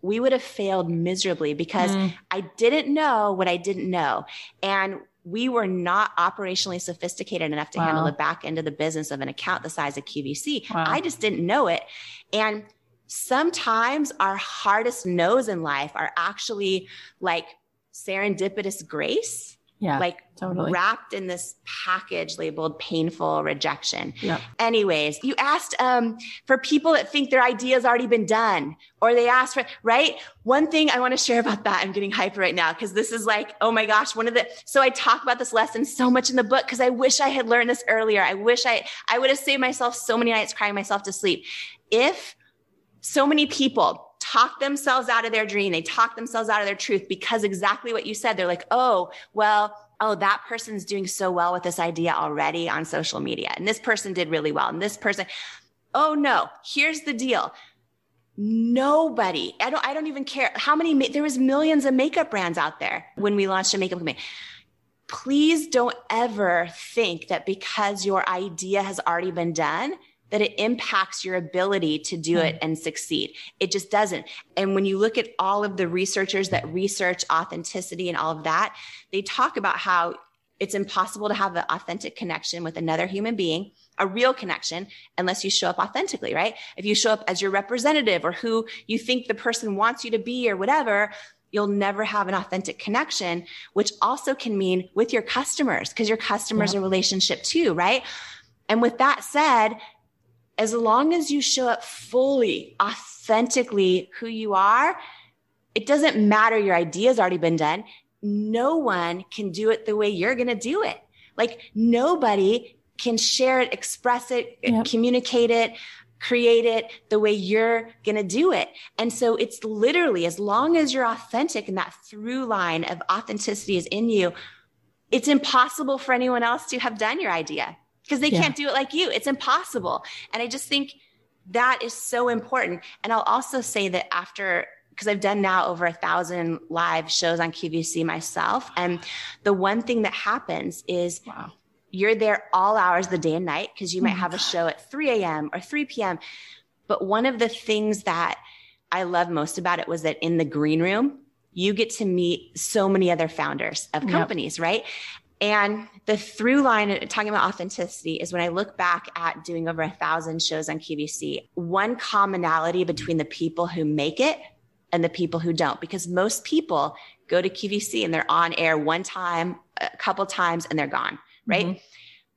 we would have failed miserably because mm. I didn't know what I didn't know. And we were not operationally sophisticated enough to wow. handle the back end of the business of an account the size of QVC. Wow. I just didn't know it. And sometimes our hardest no's in life are actually like serendipitous grace yeah, like totally wrapped in this package labeled painful rejection. Yeah. Anyways, you asked um, for people that think their idea's already been done, or they asked for right. One thing I want to share about that, I'm getting hyper right now because this is like, oh my gosh, one of the. So I talk about this lesson so much in the book because I wish I had learned this earlier. I wish I I would have saved myself so many nights crying myself to sleep. If so many people talk themselves out of their dream. They talk themselves out of their truth because exactly what you said. They're like, oh, well, oh, that person's doing so well with this idea already on social media. And this person did really well. And this person, oh no, here's the deal. Nobody, I don't, I don't even care how many, there was millions of makeup brands out there when we launched a makeup company. Please don't ever think that because your idea has already been done, that it impacts your ability to do hmm. it and succeed. It just doesn't. And when you look at all of the researchers that research authenticity and all of that, they talk about how it's impossible to have an authentic connection with another human being, a real connection, unless you show up authentically, right? If you show up as your representative or who you think the person wants you to be or whatever, you'll never have an authentic connection, which also can mean with your customers, because your customers yeah. are relationship too, right? And with that said, as long as you show up fully, authentically who you are, it doesn't matter your idea's already been done. No one can do it the way you're going to do it. Like nobody can share it, express it, yep. communicate it, create it the way you're going to do it. And so it's literally as long as you're authentic and that through line of authenticity is in you, it's impossible for anyone else to have done your idea because they yeah. can't do it like you. It's impossible. And I just think that is so important. And I'll also say that after because I've done now over a thousand live shows on QVC myself. And the one thing that happens is wow. you're there all hours of the day and night because you oh might have a show at 3 a.m. or 3 p.m. But one of the things that I love most about it was that in the green room, you get to meet so many other founders of companies, yep. right? And the through line talking about authenticity is when I look back at doing over a thousand shows on QVC, one commonality between the people who make it and the people who don't, because most people go to QVC and they're on air one time, a couple times, and they're gone, right? Mm-hmm.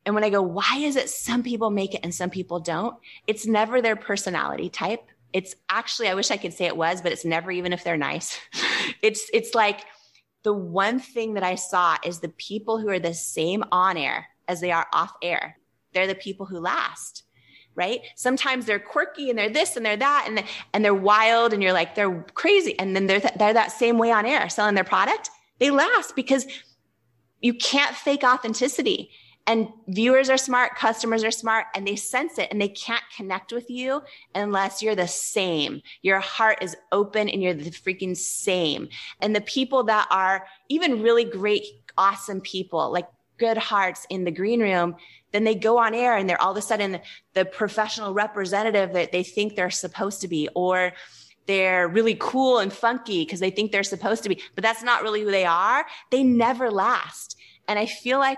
And when I go, why is it some people make it and some people don't? It's never their personality type. It's actually, I wish I could say it was, but it's never even if they're nice. it's, it's like the one thing that I saw is the people who are the same on air as they are off air. They're the people who last right? Sometimes they're quirky and they're this and they're that and, and they're wild and you're like, they're crazy. And then they're, th- they're that same way on air selling their product. They last because you can't fake authenticity. And viewers are smart, customers are smart, and they sense it and they can't connect with you unless you're the same. Your heart is open and you're the freaking same. And the people that are even really great, awesome people, like good hearts in the green room, then they go on air and they're all of a sudden the professional representative that they think they're supposed to be, or they're really cool and funky because they think they're supposed to be, but that's not really who they are. They never last. And I feel like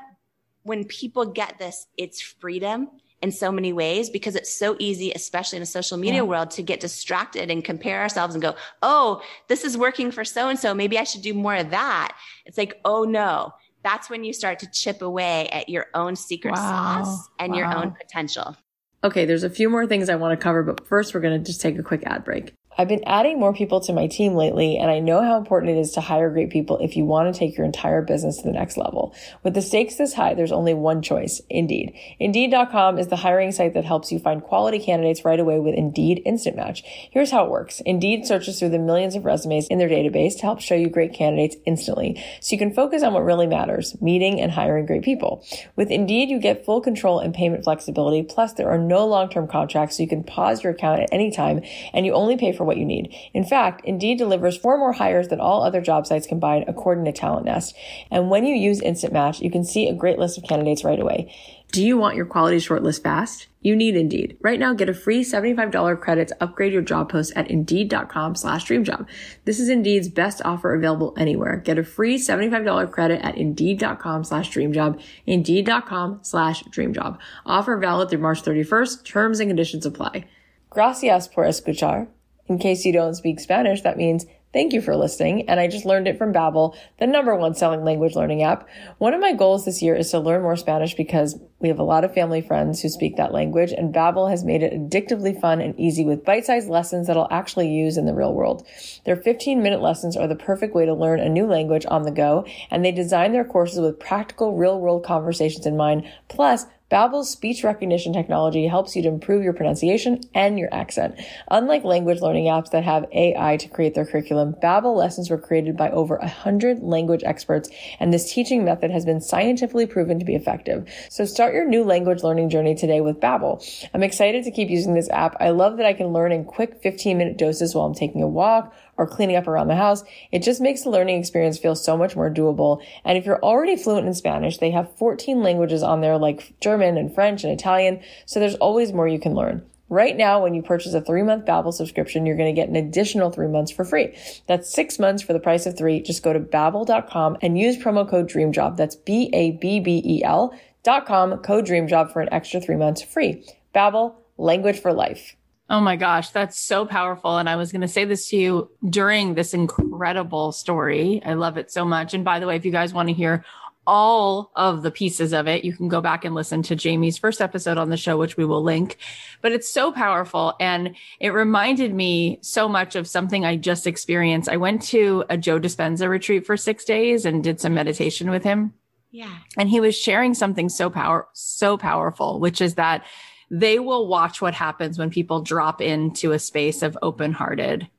when people get this, it's freedom in so many ways because it's so easy, especially in a social media yeah. world, to get distracted and compare ourselves and go, Oh, this is working for so and so. Maybe I should do more of that. It's like, Oh no, that's when you start to chip away at your own secret wow. sauce and wow. your own potential. Okay, there's a few more things I want to cover, but first we're going to just take a quick ad break. I've been adding more people to my team lately, and I know how important it is to hire great people if you want to take your entire business to the next level. With the stakes this high, there's only one choice, Indeed. Indeed.com is the hiring site that helps you find quality candidates right away with Indeed Instant Match. Here's how it works. Indeed searches through the millions of resumes in their database to help show you great candidates instantly, so you can focus on what really matters, meeting and hiring great people. With Indeed, you get full control and payment flexibility, plus there are no long-term contracts, so you can pause your account at any time, and you only pay for what you need. In fact, Indeed delivers four more hires than all other job sites combined, according to TalentNest. And when you use Instant Match, you can see a great list of candidates right away. Do you want your quality shortlist fast? You need Indeed. Right now, get a free $75 credit to upgrade your job post at Indeed.com slash DreamJob. This is Indeed's best offer available anywhere. Get a free $75 credit at Indeed.com slash DreamJob. Indeed.com slash DreamJob. Offer valid through March 31st. Terms and conditions apply. Gracias por escuchar. In case you don't speak Spanish, that means thank you for listening. And I just learned it from Babbel, the number one selling language learning app. One of my goals this year is to learn more Spanish because we have a lot of family friends who speak that language and Babbel has made it addictively fun and easy with bite-sized lessons that I'll actually use in the real world. Their 15 minute lessons are the perfect way to learn a new language on the go and they design their courses with practical real world conversations in mind. Plus, Babbel's speech recognition technology helps you to improve your pronunciation and your accent. Unlike language learning apps that have AI to create their curriculum, Babbel lessons were created by over a hundred language experts, and this teaching method has been scientifically proven to be effective. So start your new language learning journey today with Babbel. I'm excited to keep using this app. I love that I can learn in quick 15 minute doses while I'm taking a walk or cleaning up around the house. It just makes the learning experience feel so much more doable. And if you're already fluent in Spanish, they have 14 languages on there like German and French and Italian. So there's always more you can learn. Right now, when you purchase a three month Babbel subscription, you're going to get an additional three months for free. That's six months for the price of three. Just go to babbel.com and use promo code DREAMJOB. That's B-A-B-B-E-L dot com, code DREAMJOB for an extra three months free. Babbel, language for life. Oh my gosh, that's so powerful. And I was going to say this to you during this incredible story. I love it so much. And by the way, if you guys want to hear all of the pieces of it, you can go back and listen to Jamie's first episode on the show, which we will link. But it's so powerful. And it reminded me so much of something I just experienced. I went to a Joe Dispenza retreat for six days and did some meditation with him. Yeah. And he was sharing something so power, so powerful, which is that they will watch what happens when people drop into a space of open hearted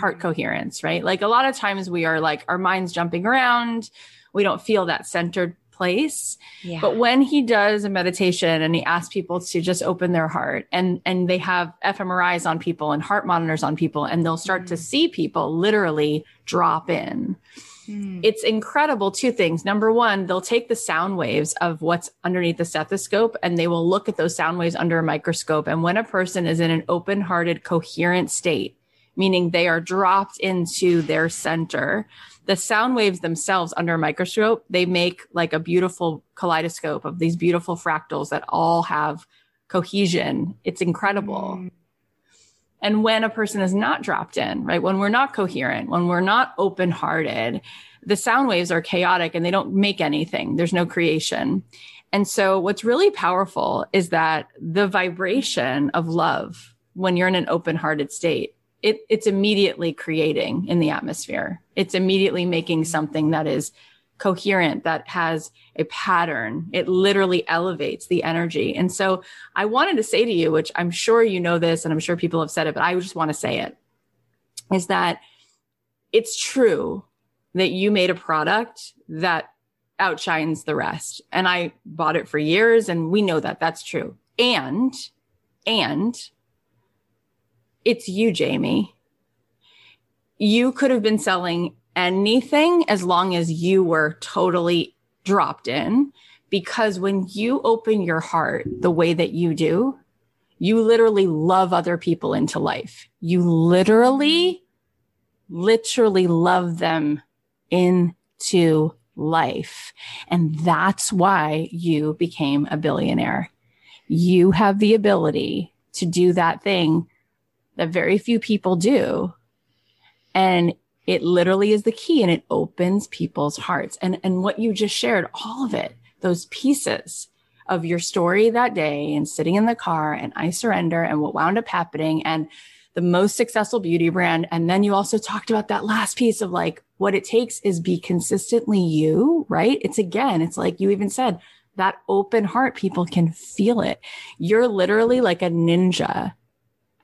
heart mm. coherence, right? Like a lot of times we are like our minds jumping around. We don't feel that centered place. Yeah. But when he does a meditation and he asks people to just open their heart and and they have fMRIs on people and heart monitors on people and they'll start mm-hmm. to see people literally drop in. Hmm. It's incredible. Two things. Number one, they'll take the sound waves of what's underneath the stethoscope and they will look at those sound waves under a microscope. And when a person is in an open hearted, coherent state, meaning they are dropped into their center, the sound waves themselves under a microscope, they make like a beautiful kaleidoscope of these beautiful fractals that all have cohesion. It's incredible. Mm. And when a person is not dropped in, right? When we're not coherent, when we're not open hearted, the sound waves are chaotic and they don't make anything. There's no creation. And so what's really powerful is that the vibration of love when you're in an open-hearted state, it, it's immediately creating in the atmosphere. It's immediately making something that is coherent, that has a pattern. It literally elevates the energy. And so I wanted to say to you, which I'm sure you know this and I'm sure people have said it, but I just want to say it, is that it's true that you made a product that outshines the rest. And I bought it for years and we know that that's true. And, and it's you, Jamie. You could have been selling anything as long as you were totally dropped in. Because when you open your heart the way that you do, you literally love other people into life. You literally, literally love them into life. And that's why you became a billionaire. You have the ability to do that thing that very few people do. And it literally is the key and it opens people's hearts. And, and what you just shared, all of it, those pieces of your story that day and sitting in the car and I surrender and what wound up happening and the most successful beauty brand. And then you also talked about that last piece of like, what it takes is be consistently you, right? It's again, it's like you even said that open heart, people can feel it. You're literally like a ninja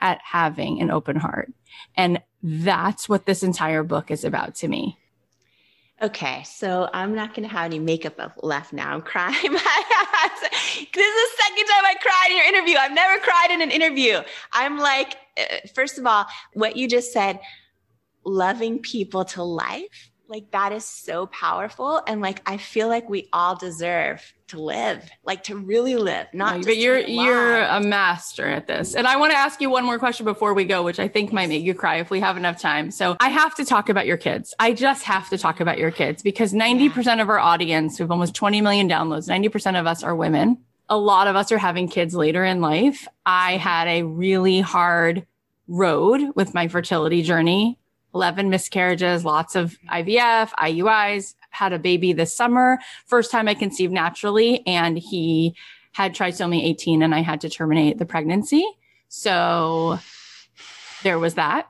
at having an open heart. And that's what this entire book is about to me. Okay, so I'm not going to have any makeup left now. I'm crying. this is the second time I cried in your interview. I've never cried in an interview. I'm like, uh, first of all, what you just said, loving people to life, like that is so powerful. And like, I feel like we all deserve to live, like to really live, not. No, but you're you're a master at this. And I want to ask you one more question before we go, which I think might make you cry if we have enough time. So I have to talk about your kids. I just have to talk about your kids because 90% of our audience, we have almost 20 million downloads, 90% of us are women. A lot of us are having kids later in life. I had a really hard road with my fertility journey 11 miscarriages, lots of IVF, IUIs, had a baby this summer. First time I conceived naturally and he had trisomy 18 and I had to terminate the pregnancy. So there was that.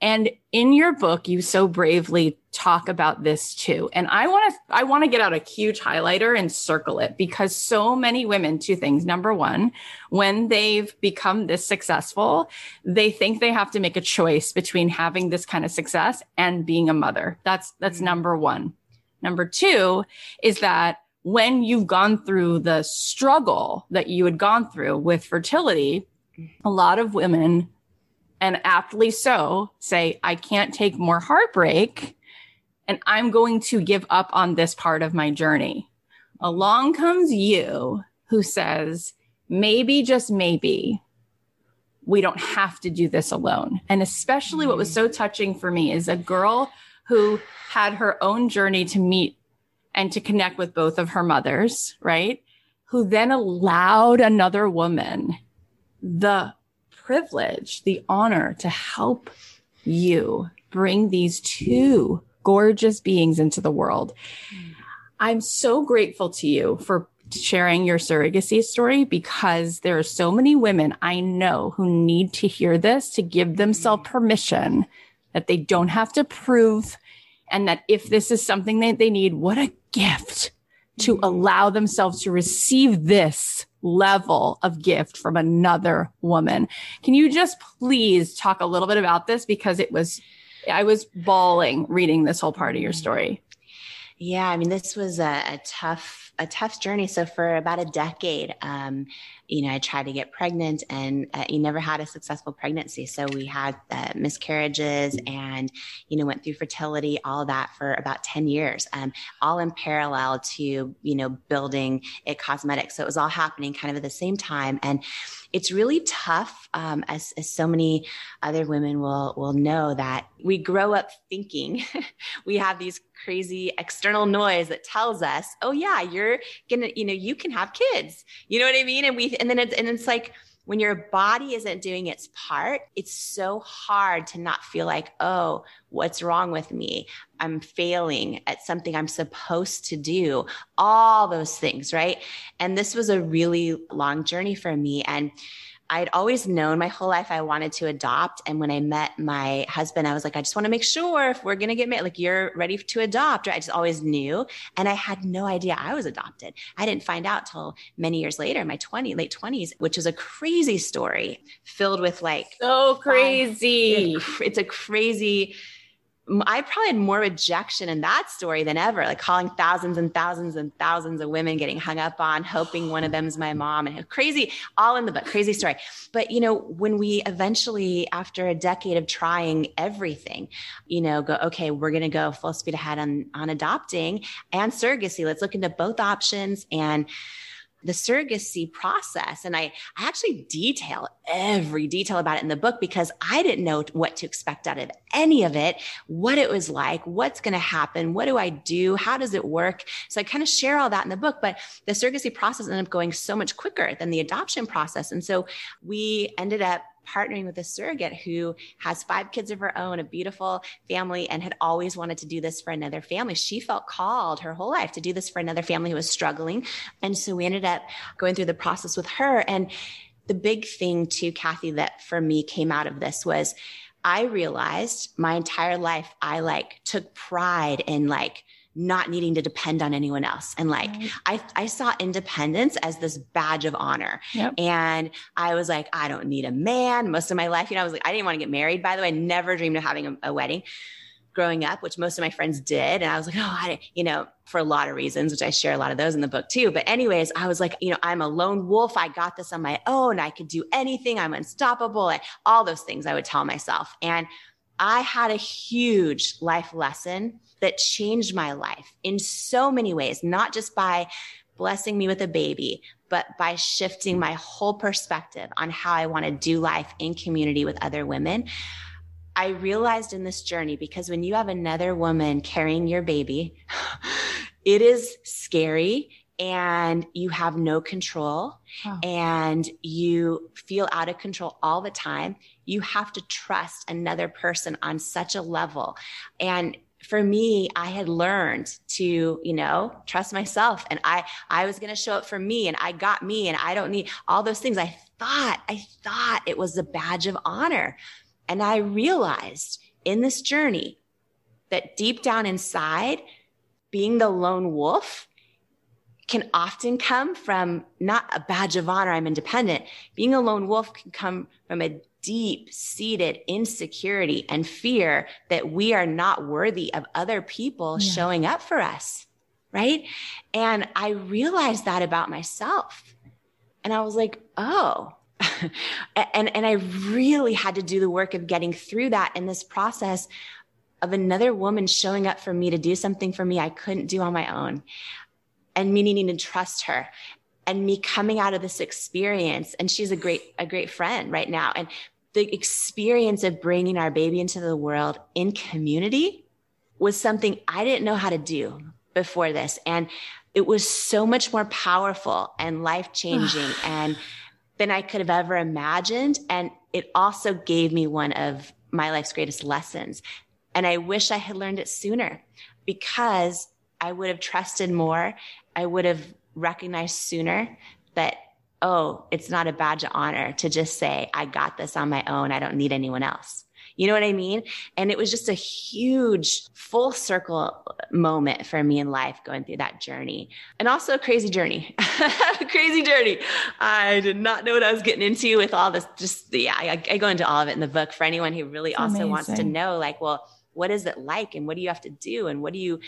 And in your book, you so bravely talk about this too. And I want to, I want to get out a huge highlighter and circle it because so many women, two things. Number one, when they've become this successful, they think they have to make a choice between having this kind of success and being a mother. That's, that's mm-hmm. number one. Number two is that when you've gone through the struggle that you had gone through with fertility, a lot of women and aptly so say, I can't take more heartbreak and I'm going to give up on this part of my journey. Along comes you who says, maybe, just maybe, we don't have to do this alone. And especially what was so mm. touching for me is a girl who had her own journey to meet and to connect with both of her mothers, right? Who then allowed another woman the privilege, the honor to help you bring these two gorgeous beings into the world. I'm so grateful to you for sharing your surrogacy story because there are so many women I know who need to hear this to give themselves permission that they don't have to prove and that if this is something that they need, what a gift to mm. allow themselves to receive this level of gift from another woman. Can you just please talk a little bit about this? Because it was, I was bawling reading this whole part of your mm. story. Yeah, I mean, this was a, a tough a tough journey. So for about a decade, um, you know, I tried to get pregnant and uh, you never had a successful pregnancy. So we had uh, miscarriages and, you know, went through fertility, all that for about 10 years, um, all in parallel to, you know, building IT Cosmetics. So it was all happening kind of at the same time. And it's really tough, um, as, as so many other women will, will know that we grow up thinking we have these crazy external noise that tells us, oh yeah, you're gonna, you know, you can have kids. You know what I mean? And we, and then it's, and it's like, when your body isn't doing its part, it's so hard to not feel like, oh, what's wrong with me? I'm failing at something I'm supposed to do, all those things, right? And this was a really long journey for me. And I'd always known my whole life I wanted to adopt. And when I met my husband, I was like, I just want to make sure if we're going to get married, like you're ready to adopt. Right? I just always knew. And I had no idea I was adopted. I didn't find out till many years later, my 20, late 20s, which is a crazy story filled with like so crazy. It's a crazy I probably had more rejection in that story than ever, like calling thousands and thousands and thousands of women getting hung up on, hoping one of them's my mom and crazy, all in the book, crazy story. But, you know, when we eventually, after a decade of trying everything, you know, go, okay, we're going to go full speed ahead on, on adopting and surrogacy. Let's look into both options. And, the surrogacy process. And I, I actually detail every detail about it in the book because I didn't know what to expect out of any of it, what it was like, what's going to happen, what do I do, how does it work. So I kind of share all that in the book, but the surrogacy process ended up going so much quicker than the adoption process. And so we ended up partnering with a surrogate who has five kids of her own, a beautiful family, and had always wanted to do this for another family. She felt called her whole life to do this for another family who was struggling. And so we ended up going through the process with her. And the big thing, too, Cathy, that for me came out of this was I realized my entire life, I like took pride in like, not needing to depend on anyone else. And like, right. I, I saw independence as this badge of honor. Yep. And I was like, I don't need a man. Most of my life, you know, I was like, I didn't want to get married. By the way, I never dreamed of having a, a wedding growing up, which most of my friends did. And I was like, oh, I, you know, for a lot of reasons, which I share a lot of those in the book too. But anyways, I was like, you know, I'm a lone wolf. I got this on my own. I could do anything. I'm unstoppable. all those things I would tell myself. And I had a huge life lesson that changed my life in so many ways, not just by blessing me with a baby, but by shifting my whole perspective on how I want to do life in community with other women. I realized in this journey because when you have another woman carrying your baby, it is scary and you have no control oh. and you feel out of control all the time. You have to trust another person on such a level. And for me, I had learned to, you know, trust myself and I, I was going to show up for me and I got me and I don't need all those things. I thought, I thought it was a badge of honor. And I realized in this journey that deep down inside, being the lone wolf can often come from not a badge of honor, I'm independent. Being a lone wolf can come from a deep seated insecurity and fear that we are not worthy of other people yeah. showing up for us. Right. And I realized that about myself. And I was like, oh, and, and I really had to do the work of getting through that in this process of another woman showing up for me to do something for me I couldn't do on my own and me needing to trust her and me coming out of this experience. And she's a great a great friend right now. And the experience of bringing our baby into the world in community was something I didn't know how to do before this. And it was so much more powerful and life changing and than I could have ever imagined. And it also gave me one of my life's greatest lessons. And I wish I had learned it sooner because I would have trusted more I would have recognized sooner that, oh, it's not a badge of honor to just say, I got this on my own. I don't need anyone else. You know what I mean? And it was just a huge full circle moment for me in life going through that journey and also a crazy journey, crazy journey. I did not know what I was getting into with all this. Just, yeah, I, I go into all of it in the book for anyone who really also amazing. wants to know, like, well, what is it like and what do you have to do and what do you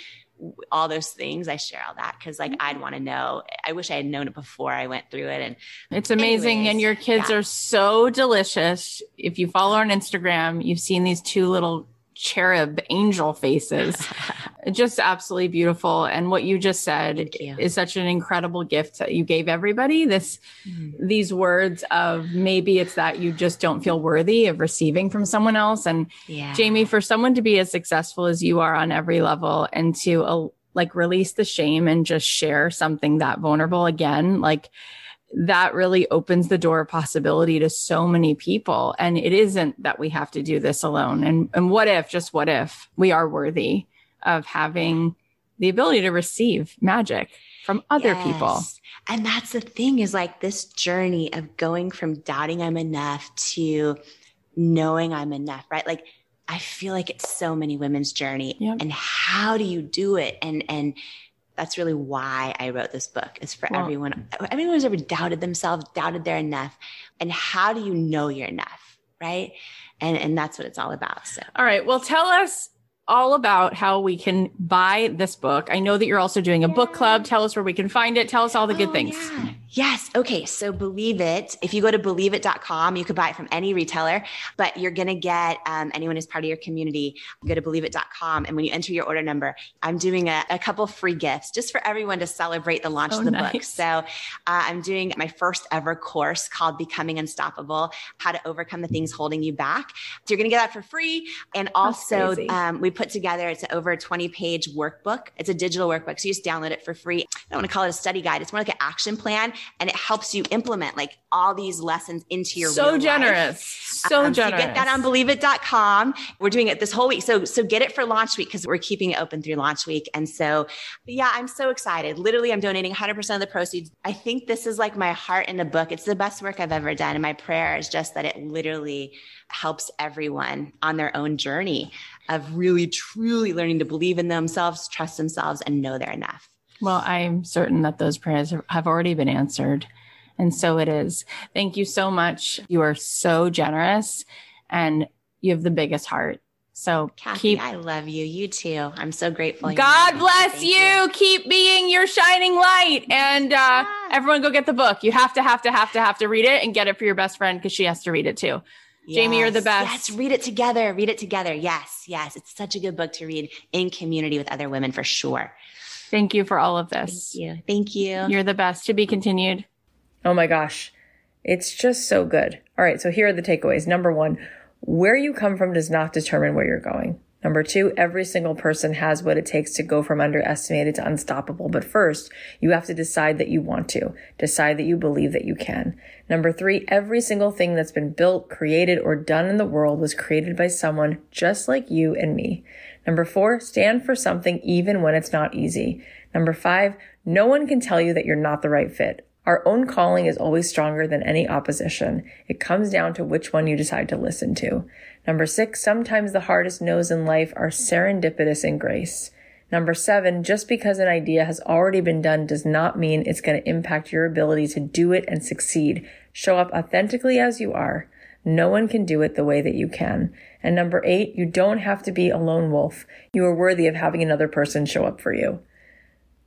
all those things. I share all that because like I'd want to know. I wish I had known it before I went through it. And it's amazing. Anyways, and your kids yeah. are so delicious. If you follow on Instagram, you've seen these two little cherub angel faces. just absolutely beautiful. And what you just said you. is such an incredible gift that you gave everybody. This, mm-hmm. these words of maybe it's that you just don't feel worthy of receiving from someone else. And yeah. Jamie, for someone to be as successful as you are on every level and to uh, like release the shame and just share something that vulnerable again, like that really opens the door of possibility to so many people. And it isn't that we have to do this alone. And, and what if, just what if we are worthy of having the ability to receive magic from other yes. people? And that's the thing is like this journey of going from doubting I'm enough to knowing I'm enough, right? Like, I feel like it's so many women's journey. Yep. And how do you do it? And, and, that's really why I wrote this book is for well, everyone, everyone who's ever doubted themselves, doubted they're enough. And how do you know you're enough? Right. And, and that's what it's all about. So, all right. Well, tell us all about how we can buy this book. I know that you're also doing a book club. Tell us where we can find it. Tell us all the good oh, things. Yeah. Yes. Okay. So believe it. If you go to believeit.com, you could buy it from any retailer, but you're going to get um, anyone who's part of your community. Go to believeit.com. And when you enter your order number, I'm doing a, a couple free gifts just for everyone to celebrate the launch oh, of the nice. book. So uh, I'm doing my first ever course called Becoming Unstoppable How to Overcome the Things Holding You Back. So you're going to get that for free. And also, um, we put together, it's an over 20 page workbook. It's a digital workbook. So you just download it for free. I don't want to call it a study guide. It's more like an action plan and it helps you implement like all these lessons into your so generous life. so um, generous so get that on believeit.com we're doing it this whole week so so get it for launch week because we're keeping it open through launch week and so yeah i'm so excited literally i'm donating 100% of the proceeds i think this is like my heart in a book it's the best work i've ever done and my prayer is just that it literally helps everyone on their own journey of really truly learning to believe in themselves trust themselves and know they're enough well, I'm certain that those prayers have already been answered. And so it is. Thank you so much. You are so generous and you have the biggest heart. So Cathy, keep, I love you. You too. I'm so grateful. God bless you. you. Keep being your shining light. And uh, yeah. everyone go get the book. You have to, have to, have to, have to read it and get it for your best friend because she has to read it too. Yes. Jamie, you're the best. Yes, read it together. Read it together. Yes, yes. It's such a good book to read in community with other women for sure. Thank you for all of this. Thank you. Thank you. You're the best. To be continued. Oh my gosh. It's just so good. All right. So here are the takeaways. Number one, where you come from does not determine where you're going. Number two, every single person has what it takes to go from underestimated to unstoppable. But first, you have to decide that you want to, decide that you believe that you can. Number three, every single thing that's been built, created, or done in the world was created by someone just like you and me. Number four, stand for something even when it's not easy. Number five, no one can tell you that you're not the right fit. Our own calling is always stronger than any opposition. It comes down to which one you decide to listen to. Number six, sometimes the hardest no's in life are serendipitous in grace. Number seven, just because an idea has already been done does not mean it's going to impact your ability to do it and succeed. Show up authentically as you are. No one can do it the way that you can. And number eight, you don't have to be a lone wolf. You are worthy of having another person show up for you.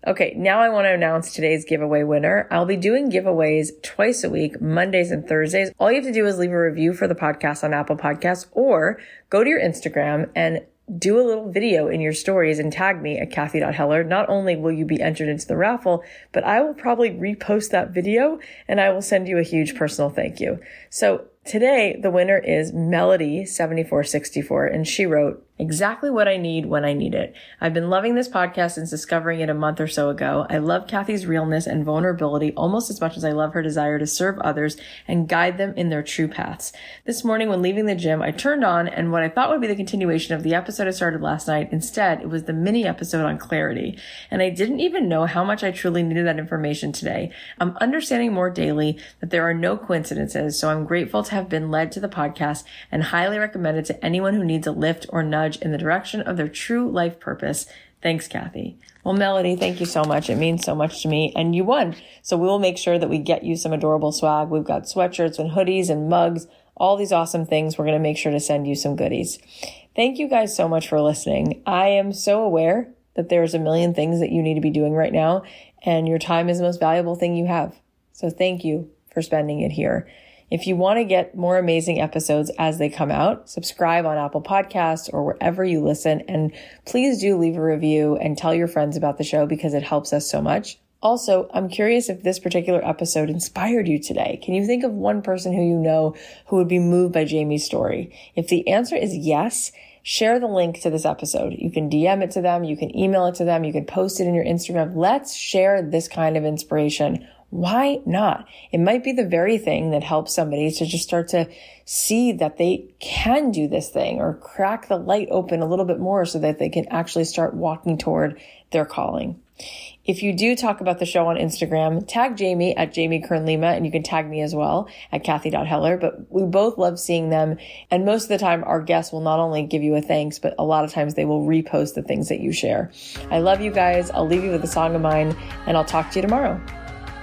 Okay, now I want to announce today's giveaway winner. I'll be doing giveaways twice a week, Mondays and Thursdays. All you have to do is leave a review for the podcast on Apple Podcasts or go to your Instagram and do a little video in your stories and tag me at Cathy.Heller. Not only will you be entered into the raffle, but I will probably repost that video and I will send you a huge personal thank you. So today the winner is Melody7464 and she wrote, Exactly what I need when I need it. I've been loving this podcast since discovering it a month or so ago. I love Cathy's realness and vulnerability almost as much as I love her desire to serve others and guide them in their true paths. This morning when leaving the gym, I turned on and what I thought would be the continuation of the episode I started last night, instead it was the mini episode on clarity. And I didn't even know how much I truly needed that information today. I'm understanding more daily that there are no coincidences, so I'm grateful to have been led to the podcast and highly recommend it to anyone who needs a lift or nudge nudge in the direction of their true life purpose. Thanks, Cathy. Well, Melody, thank you so much. It means so much to me. And you won. So we will make sure that we get you some adorable swag. We've got sweatshirts and hoodies and mugs, all these awesome things. We're going to make sure to send you some goodies. Thank you guys so much for listening. I am so aware that there's a million things that you need to be doing right now, and your time is the most valuable thing you have. So thank you for spending it here. If you want to get more amazing episodes as they come out, subscribe on Apple Podcasts or wherever you listen. And please do leave a review and tell your friends about the show because it helps us so much. Also, I'm curious if this particular episode inspired you today. Can you think of one person who you know who would be moved by Jamie's story? If the answer is yes, share the link to this episode. You can DM it to them. You can email it to them. You can post it in your Instagram. Let's share this kind of inspiration Why not? It might be the very thing that helps somebody to just start to see that they can do this thing or crack the light open a little bit more so that they can actually start walking toward their calling. If you do talk about the show on Instagram, tag Jamie at Jamie Kern Lima and you can tag me as well at Cathy.Heller. But we both love seeing them. And most of the time, our guests will not only give you a thanks, but a lot of times they will repost the things that you share. I love you guys. I'll leave you with a song of mine and I'll talk to you tomorrow.